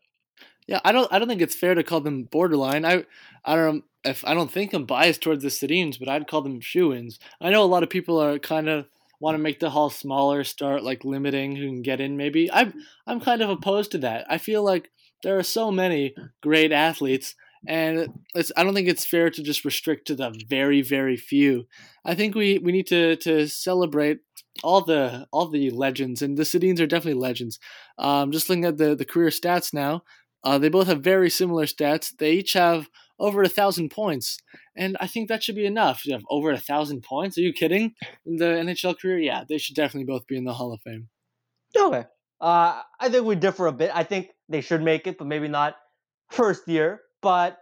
Yeah, I don't I don't think it's fair to call them borderline. I I don't if I don't think I'm biased towards the Sedins, but I'd call them shoe-ins. I know a lot of people are kind of want to make the hall smaller, start like limiting who can get in. Maybe I'm I'm kind of opposed to that. I feel like there are so many great athletes and it's I don't think it's fair to just restrict to the very very few. I think we we need to to celebrate all the all the legends, and the Sedins are definitely legends. Um, just looking at the the career stats now, uh, they both have very similar stats. They each have over a thousand points, and I think that should be enough. You have over a thousand points? Are you kidding? In the NHL career, yeah, they should definitely both be in the Hall of Fame. Okay, uh, I think we differ a bit. I think they should make it, but maybe not first year. But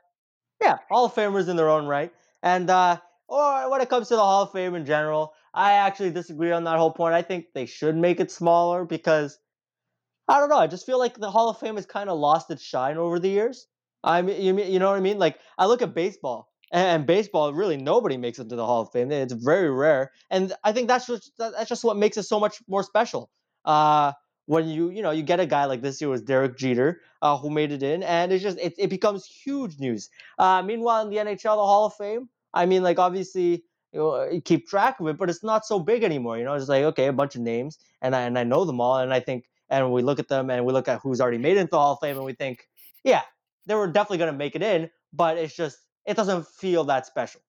yeah, Hall of Famers in their own right. And uh, or when it comes to the Hall of Fame in general, I actually disagree on that whole point. I think they should make it smaller because I don't know. I just feel like the Hall of Fame has kind of lost its shine over the years. I mean, you you know what I mean? Like I look at baseball, and baseball really nobody makes it to the Hall of Fame. It's very rare, and I think that's just that's just what makes it so much more special. Uh, when you you know you get a guy like this year was Derek Jeter uh, who made it in, and it's just it, it becomes huge news. Uh, meanwhile, in the NHL, the Hall of Fame, I mean, like obviously you, know, you keep track of it, but it's not so big anymore. You know, it's like okay, a bunch of names, and I and I know them all, and I think and we look at them and we look at who's already made it into the Hall of Fame, and we think, yeah, they were definitely going to make it in, but it's just it doesn't feel that special.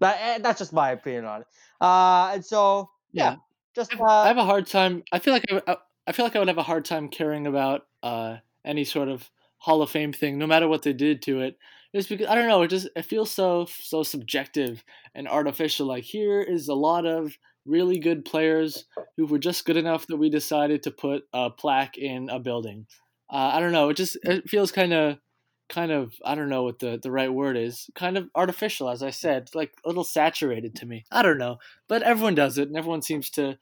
That eh, that's just my opinion on it. Uh, and so yeah, yeah. just uh, I have a hard time. I feel like I, I feel like I would have a hard time caring about uh, any sort of Hall of Fame thing, no matter what they did to it. Just because I don't know, it just it feels so so subjective and artificial. Like here is a lot of really good players who were just good enough that we decided to put a plaque in a building. Uh, I don't know. It just it feels kind of kind of I don't know what the the right word is. Kind of artificial, as I said, like a little saturated to me. I don't know, but everyone does it, and everyone seems to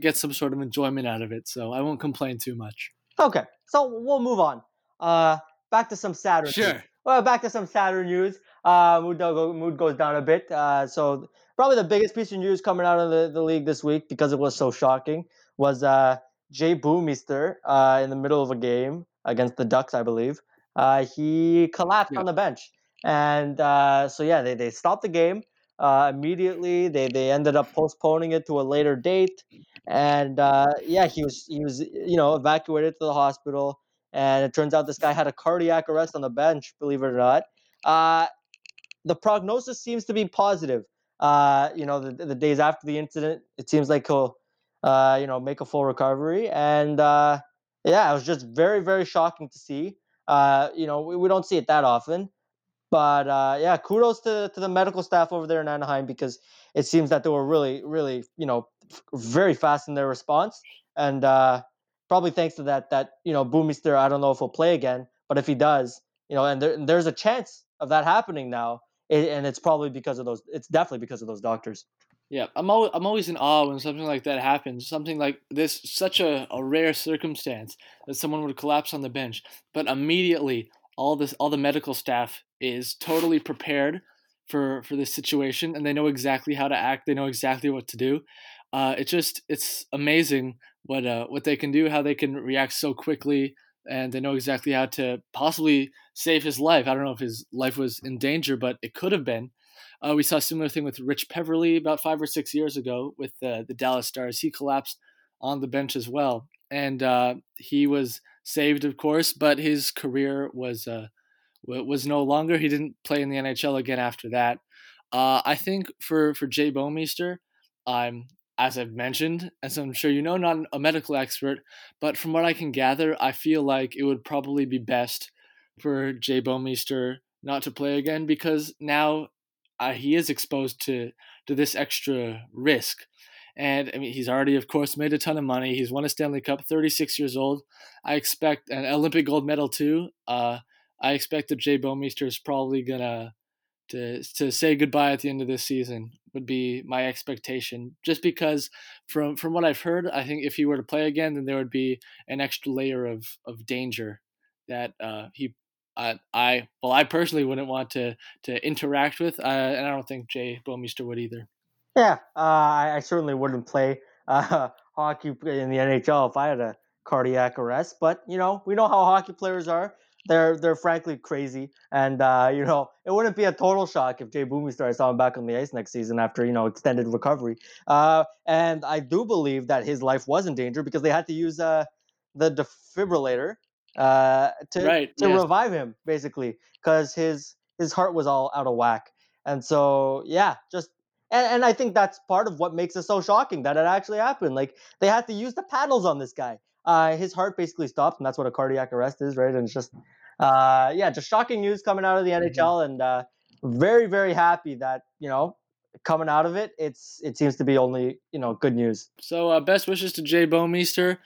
get some sort of enjoyment out of it. So I won't complain too much. Okay, so we'll move on. Uh, back to some sadder. Sure. News. Well, back to some sadder news. Uh, mood, mood goes down a bit. Uh, so probably the biggest piece of news coming out of the, the league this week because it was so shocking was uh, Jay Bouwmeester uh, in the middle of a game against the Ducks, I believe. Uh, he collapsed yeah. on the bench. And uh, so, yeah, they, they stopped the game uh, immediately. They, they ended up postponing it to a later date. And uh, yeah, he was, he was, you know, evacuated to the hospital. And it turns out this guy had a cardiac arrest on the bench, believe it or not. Uh, the prognosis seems to be positive. Uh, you know, the, the days after the incident, it seems like he'll, you know, make a full recovery. And yeah, it was just very, very shocking to see. Uh, you know, we, we don't see it that often. But uh, yeah, kudos to, to the medical staff over there in Anaheim because it seems that they were really, really, you know, very fast in their response. And uh, probably thanks to that, that, you know, Bouwmeester, I don't know if he'll play again, but if he does, you know, and there, there's a chance of that happening now. It, and it's probably because of those, it's definitely because of those doctors. Yeah, I'm always, I'm always in awe when something like that happens. Something like this, such a, a rare circumstance that someone would collapse on the bench, but immediately all this all the medical staff is totally prepared for for this situation, and they know exactly how to act. They know exactly what to do. Uh, it's just it's amazing what uh, what they can do, how they can react so quickly, and they know exactly how to possibly save his life. I don't know if his life was in danger, but it could have been. Uh, we saw a similar thing with Rich Peverley about five or six years ago with uh, the Dallas Stars. He collapsed on the bench as well, and uh, he was saved, of course, but his career was uh, was no longer. He didn't play in the NHL again after that. Uh, I think for for Jay Bouwmeester, I'm as I've mentioned, as I'm sure you know, not a medical expert, but from what I can gather, I feel like it would probably be best for Jay Bouwmeester not to play again because now uh, he is exposed to to this extra risk. And I mean, he's already, of course, made a ton of money. He's won a Stanley Cup, 36 years old. I expect an Olympic gold medal too. Uh, I expect that Jay Bouwmeester is probably gonna to to say goodbye at the end of this season. Would be my expectation. Just because from from what I've heard, I think if he were to play again, then there would be an extra layer of of danger that uh, he I, I well, I personally wouldn't want to to interact with, uh, and I don't think Jay Bouwmeester would either. Yeah, uh, I, I, certainly wouldn't play uh, hockey in the NHL if I had a cardiac arrest. But you know, we know how hockey players are. They're they're frankly crazy, and uh, you know, it wouldn't be a total shock if Jay I saw him back on the ice next season after you know extended recovery. Uh, and I do believe that his life was in danger because they had to use uh, the defibrillator uh, to right, to yes. revive him basically because his his heart was all out of whack. And so yeah, just and, and I think that's part of what makes it so shocking that it actually happened. Like they had to use the paddles on this guy. Uh, his heart basically stopped, and that's what a cardiac arrest is, right? And it's just uh, yeah, just shocking news coming out of the NHL, mm-hmm. and uh, very very happy that you know coming out of it, it's it seems to be only you know good news. So uh, best wishes to Jay Bouwmeester.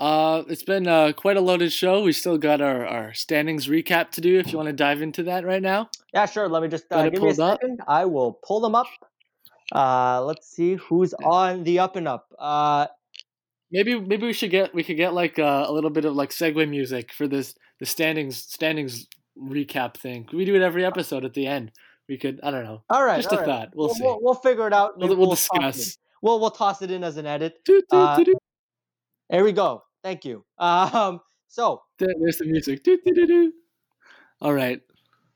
Uh, it's been uh, quite a loaded show. We still got our, our standings recap to do. If you want to dive into that right now. Yeah, sure. Let me just uh, give me a second. Up. I will pull them up. Uh, let's see who's on the up and up. Uh, maybe maybe we should get we could get like uh, a little bit of like segue music for this the standings standings recap thing. We do it every episode at the end. We could, I don't know. All right, just all a right. thought. We'll, We'll, see. we'll, we'll figure it out. We'll, we'll discuss. We'll we'll toss it in as an edit. Doo, doo, Uh, doo. There we go. Thank you. Um, so There's the music. All right.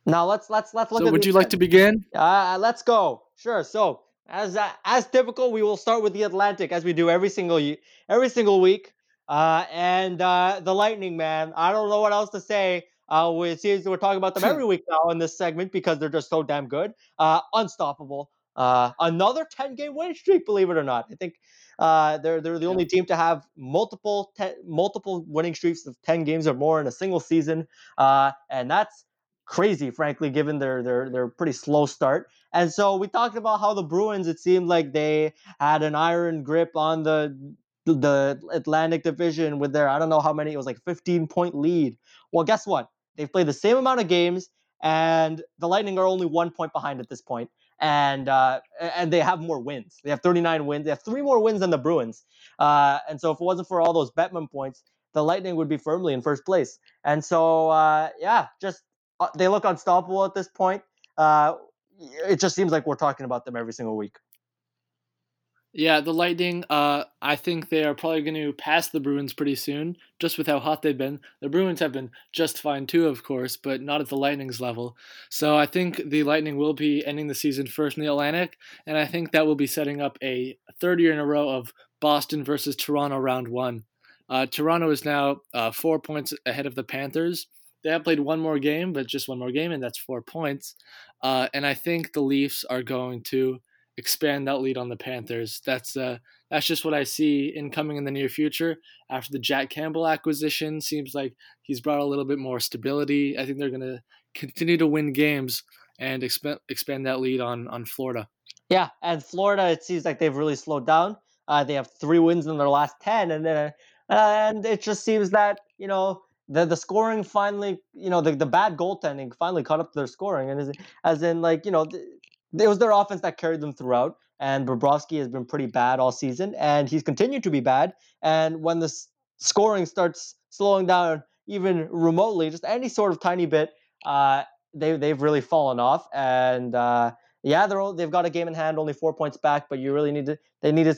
now let's let's let's look So at. would you like to begin? Uh, let's go. Sure. So as uh, as typical, we will start with the Atlantic as we do every single every single week. Uh, and uh, the Lightning, man. I don't know what else to say. Uh, we, it seems we're talking about them every week now in this segment because they're just so damn good. Uh, unstoppable. Uh, another 10 game win streak, believe it or not. I think uh, they're they're the only team to have multiple te- multiple winning streaks of 10 games or more in a single season. Uh, and that's crazy, frankly, given their their their pretty slow start. And so we talked about how the Bruins, it seemed like they had an iron grip on the the Atlantic Division with their I don't know how many it was like 15 point lead. Well, guess what? They've played the same amount of games, and the Lightning are only one point behind at this. And uh, and they have more wins. They have 39 wins. They have three more wins than the Bruins. Uh, and so if it wasn't for all those Bettman points, the Lightning would be firmly in first place. And so uh, yeah, just uh, they look unstoppable at this point. Uh, it just seems like we're talking about them every single week. Yeah, the Lightning, uh, I think they are probably going to pass the Bruins pretty soon, just with how hot they've been. The Bruins have been just fine too, of course, but not at the Lightning's level. So I think the Lightning will be ending the season first in the Atlantic, and I think that will be setting up a third year in a row of Boston versus Toronto round one. Uh, Toronto is now uh, four points ahead of the Panthers. They have played one more game, but just one more game, and that's four points. Uh, and I think the Leafs are going to expand that lead on the Panthers. That's uh, that's just what I see incoming in the near future. After the Jack Campbell acquisition, seems like he's brought a little bit more stability. I think they're going to continue to win games and expand expand that lead on on Florida. Yeah, and Florida, it seems like they've really slowed down. Uh, they have three wins in their last ten, and then uh, and it just seems that you know the the scoring finally, you know, the, the bad goaltending finally caught up to their scoring, and as, as in like you know, th- it was their offense that carried them throughout. And Bobrovsky has been pretty bad all season, and he's continued to be bad. And when the s- scoring starts slowing down even remotely, just any sort of tiny bit, uh, they they've really fallen off. And uh, yeah, they're all, they've got a game in hand, only four points back, but you really need to they need to.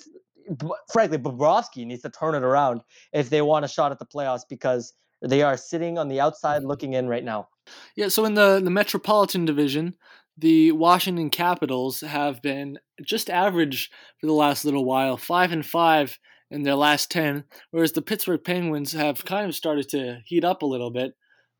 Frankly, Bobrovsky needs to turn it around if they want a shot at the playoffs because they are sitting on the outside looking in right now. Yeah, so in the the Metropolitan Division, the Washington Capitals have been just average for the last little while, five and five in their last ten, whereas the Pittsburgh Penguins have kind of started to heat up a little bit.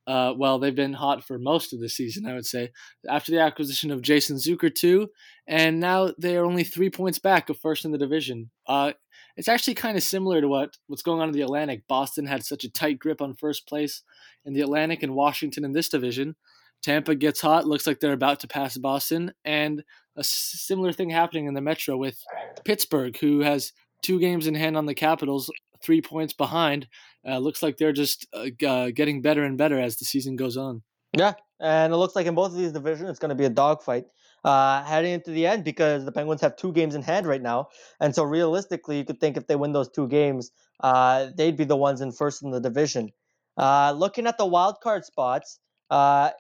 Uh, well, they've been hot for most of the season, I would say, after the acquisition of Jason Zucker too, and now they are only three points back of first in the division. Uh, it's actually kind of similar to what what's going on in the Atlantic. Boston had such a tight grip on first place in the Atlantic and Washington in this division. Tampa gets hot, looks like they're about to pass Boston, and a similar thing happening in the Metro with Pittsburgh, who has two games in hand on the Capitals, three points behind. Uh, looks like they're just uh, uh, getting better and better as the season goes on. Yeah, and it looks like in both of these divisions, it's going to be a dogfight uh, heading into the end because the Penguins have two games in hand right now, and so realistically, you could think if they win those two games, uh, they'd be the ones in first in the division. Uh, looking at the wild card spots, uh,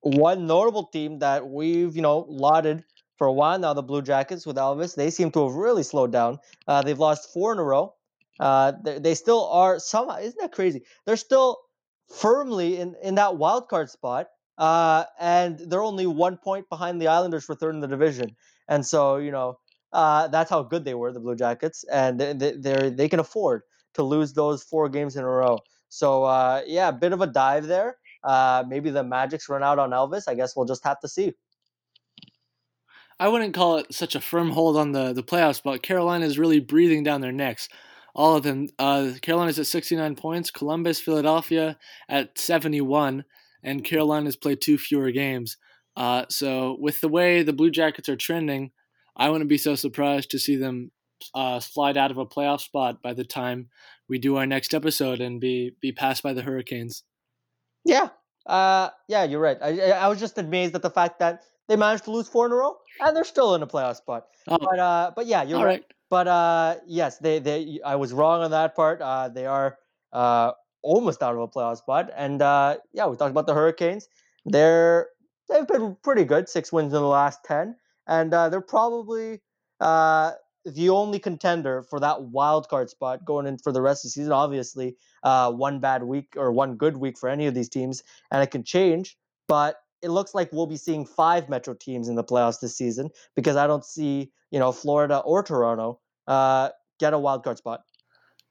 one notable team that we've you know lauded for a while now, the Blue Jackets with Elvis, they seem to have really slowed down. Uh, they've lost four in a row. They, they still are somehow isn't that crazy? They're still firmly in, in that wild card spot. Uh, and they're only one point behind the Islanders for third in the division. And so, you know, uh, that's how good they were, the Blue Jackets, and they they they can afford to lose those four games in a row. So uh, yeah, a bit of a dive there. Uh, maybe the Magic's run out on Elvis. I guess we'll just have to see. I wouldn't call it such a firm hold on the, the playoffs, but Carolina is really breathing down their necks. All of them. Uh, Carolina's at 69 points, Columbus, Philadelphia at 71, and Carolina's played two fewer games. Uh, so, with the way the Blue Jackets are trending, I wouldn't be so surprised to see them uh, slide out of a playoff spot by the time we do our next episode and be, be passed by the Hurricanes. Yeah, uh, yeah, you're right. I, I was just amazed at the fact that they managed to lose four in a row and they're still in a playoff spot. Oh, But uh, but yeah, you're all right. right. But uh, yes, they they I was wrong on that part. Uh, they are uh almost out of a playoff spot, and uh, yeah, we talked about the Hurricanes. they're they've been pretty good, six wins in the last ten, and uh, they're probably uh, the only contender for that wild card spot going in for the rest of the season. Obviously, uh, one bad week or one good week for any of these teams, and it can change. But it looks like we'll be seeing five Metro teams in the playoffs this season because I don't see you know Florida or Toronto uh, get a wild card spot.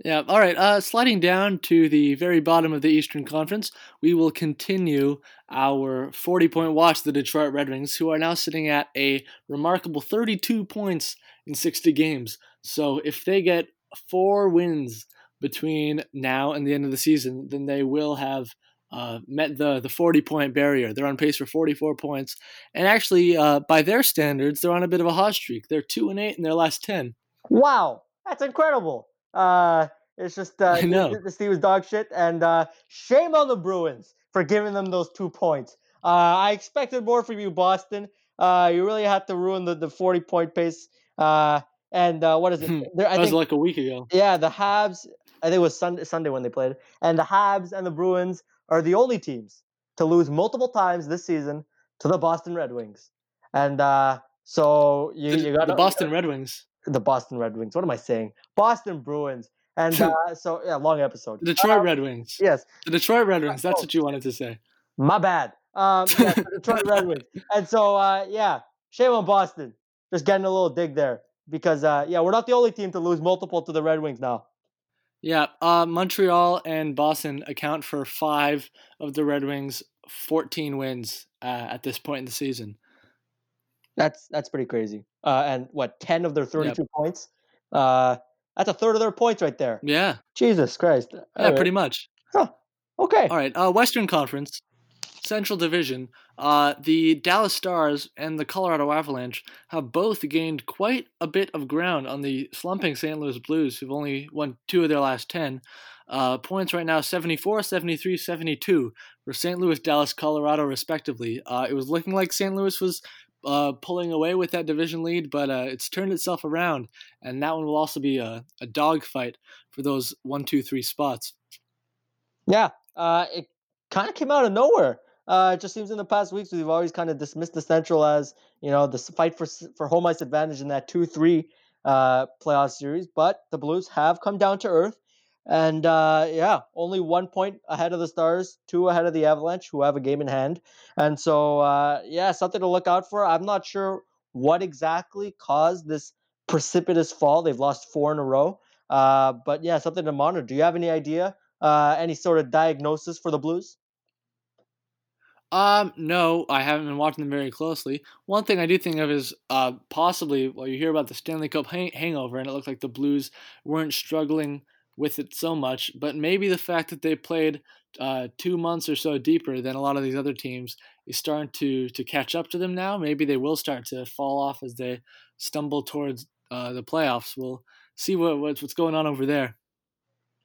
Yeah. All right. Uh, sliding down to the very bottom of the Eastern Conference, we will continue our 40 point watch, the Detroit Red Wings, who are now sitting at a remarkable 32 points in 60 games. So if they get four wins between now and the end of the season, then they will have uh, met the the 40 point barrier. They're on pace for 44 points, and actually, uh, by their standards, they're on a bit of a hot streak. They're two and eight in their last 10. Wow, that's incredible. Uh, it's just uh, this team was dog shit, and uh, shame on the Bruins for giving them those two points. Uh, I expected more from you, Boston. Uh, you really had to ruin the, the 40 point pace. Uh, and uh, what is it? There, I that was think, like a week ago. Yeah, the Habs. I think it was Sunday, Sunday when they played, and the Habs and the Bruins are the only teams to lose multiple times this season to the Boston Red Wings. And uh, so you, the, you got the Boston Red Wings. The Boston Red Wings. What am I saying? Boston Bruins. And uh, so yeah, long episode. Detroit um, Red Wings. Yes. The Detroit Red Wings. That's what you wanted to say. My bad. Um, yeah, Detroit Red Wings. And so uh, yeah, shame on Boston. Just getting a little dig there because uh, yeah, we're not the only team to lose multiple to the Red Wings now. Yeah, uh, Montreal and Boston account for five of the Red Wings' 14 wins uh, at this point in the season. That's that's pretty crazy. Uh, and what, 10 of their 32 yep. points? Uh, that's a third of their points right there. Yeah. Jesus Christ. All yeah, right. pretty much. Huh. Okay. All right. Uh, Western Conference, Central Division. Uh, the Dallas Stars and the Colorado Avalanche have both gained quite a bit of ground on the slumping St. Louis Blues, who've only won two of their last 10. Uh, points right now 74, 73, 72 for St. Louis, Dallas, Colorado, respectively. Uh, it was looking like St. Louis was uh, pulling away with that division lead, but uh, it's turned itself around, and that one will also be a, a dogfight for those one, two, three spots. Yeah, uh, it kind of came out of nowhere. Uh, it just seems in the past weeks we've always kind of dismissed the Central as you know the fight for for home ice advantage in that two three uh, playoff series, but the Blues have come down to earth and uh, yeah, only one point ahead of the Stars, two ahead of the Avalanche, who have a game in hand. And so, uh, yeah, something to look out for. I'm not sure what exactly caused this precipitous fall. They've lost four in a row. Uh, but yeah, something to monitor. Do you have any idea, uh, any sort of diagnosis for the Blues? Um, no, I haven't been watching them very closely. One thing I do think of is uh, possibly, well, you hear about the Stanley Cup hang- hangover, and it looked like the Blues weren't struggling with it so much, but maybe the fact that they played uh, two months or so deeper than a lot of these other teams is starting to to catch up to them now. Maybe they will start to fall off as they stumble towards uh, the playoffs. We'll see what what's, what's going on over there.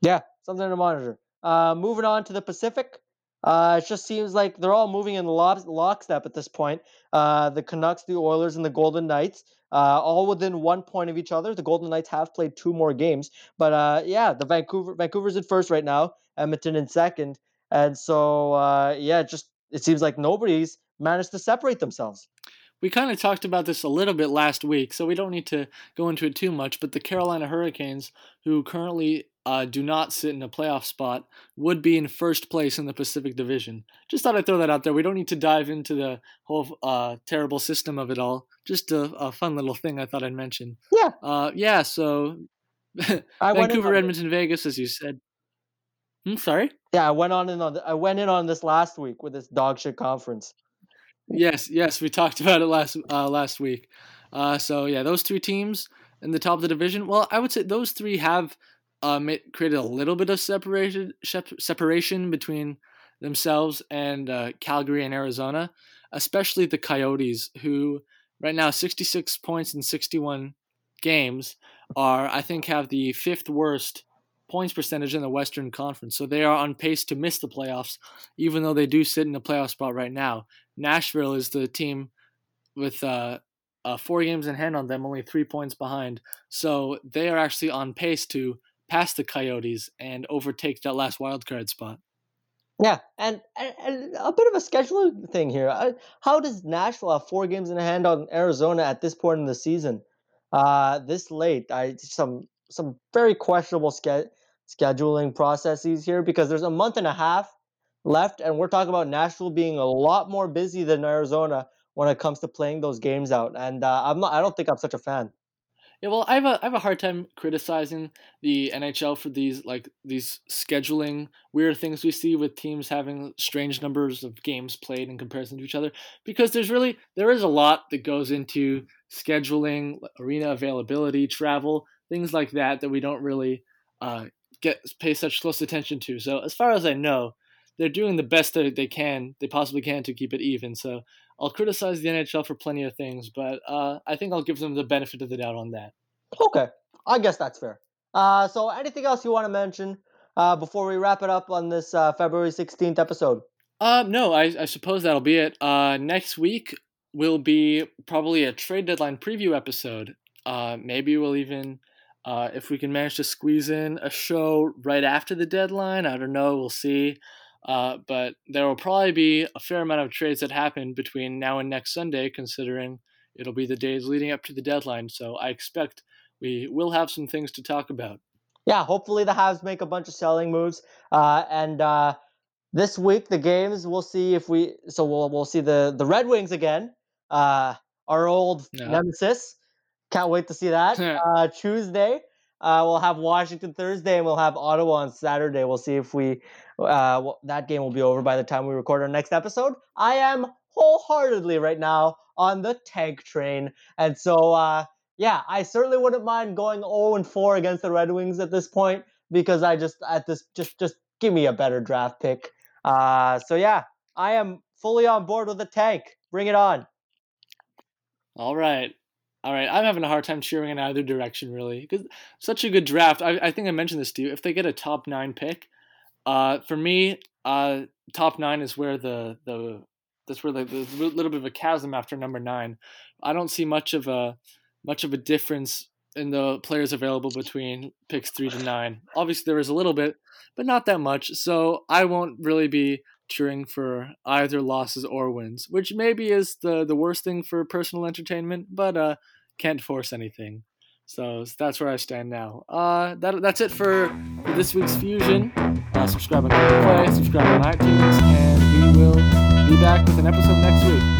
Yeah, something to monitor. Uh, moving on to the Pacific. Uh, it just seems like they're all moving in lock, lockstep at this point. Uh, the Canucks, the Oilers, and the Golden Knights, uh, all within one point of each other. The Golden Knights have played two more games, but uh, yeah, the Vancouver Vancouver's in first right now, Edmonton in second, and so uh, yeah, just it seems like nobody's managed to separate themselves. We kind of talked about this a little bit last week, so we don't need to go into it too much. But the Carolina Hurricanes, who currently uh, do not sit in a playoff spot would be in first place in the Pacific Division. Just thought I'd throw that out there. We don't need to dive into the whole uh, terrible system of it all. Just a, a, fun little thing I thought I'd mention. Yeah. Uh, yeah. So Vancouver, Edmonton, Vegas, as you said. Hmm, sorry. Yeah, I went on in on I went in on this last week with this dog shit conference. Yes, yes, we talked about it last uh, last week. Uh, so yeah, those two teams in the top of the division. Well, I would say those three have um, created a little bit of separation separation between themselves and uh, Calgary and Arizona, especially the Coyotes, who right now 66 points in 61 games are I think have the fifth worst points percentage in the Western Conference. So they are on pace to miss the playoffs, even though they do sit in the playoff spot right now. Nashville is the team with uh, uh, four games in hand on them, only three points behind. So they are actually on pace to pass the Coyotes and overtake that last wild card spot. Yeah, and, and, and a bit of a scheduling thing here. Uh, how does Nashville have four games in hand on Arizona at this point in the season? Uh, this late, I some some very questionable ske- scheduling processes here because there's a month and a half left, and we're talking about Nashville being a lot more busy than Arizona when it comes to playing those games out. And uh, I'm not. I don't think I'm such a fan. Yeah, well, I have a I have a hard time criticizing the NHL for these like these scheduling weird things we see with teams having strange numbers of games played in comparison to each other because there's really there is a lot that goes into scheduling, arena availability, travel, things like that that we don't really uh, get pay such close attention to. So as far as I know, they're doing the best that they can, they possibly can to keep it even. So I'll criticize the NHL for plenty of things, but uh, I think I'll give them the benefit of the doubt on that. Okay, I guess that's fair. Uh, so anything else you want to mention uh, before we wrap it up on this uh, February 16th episode? Uh, no, I, I suppose that'll be it. Uh, next week will be probably a trade deadline preview episode. Uh, maybe we'll even, uh, if we can manage to squeeze in a show right after the deadline. I don't know. We'll see. Uh, but there will probably be a fair amount of trades that happen between now and next Sunday, considering it'll be the days leading up to the deadline. So I expect we will have some things to talk about. Yeah, hopefully the Habs make a bunch of selling moves. Uh, and uh, this week the games we'll see if we so we'll we'll see the the Red Wings again. Uh, our old yeah. nemesis. Can't wait to see that. uh, Tuesday. Uh, we'll have Washington Thursday and we'll have Ottawa on Saturday. We'll see if we uh, that game will be over by the time we record our next episode. I am wholeheartedly right now on the tank train, and so uh, yeah, I certainly wouldn't mind going 0 and 4 against the Red Wings at this point because I just at this just just give me a better draft pick. Uh, so yeah, I am fully on board with the tank. Bring it on. All right. All right, I'm having a hard time cheering in either direction, really, because such a good draft. I, I think I mentioned this to you. If they get a top nine pick, uh, for me, uh, top nine is where the the that's where the, a little bit of a chasm after number nine. I don't see much of a much of a difference in the players available between picks three to nine. Obviously, there is a little bit, but not that much. So I won't really be cheering for either losses or wins, which maybe is the the worst thing for personal entertainment, but uh, can't force anything. So that's where I stand now. Uh, that, that's it for, for this week's Fusion. Uh, subscribe on Google Play, subscribe on iTunes, and we will be back with an episode next week.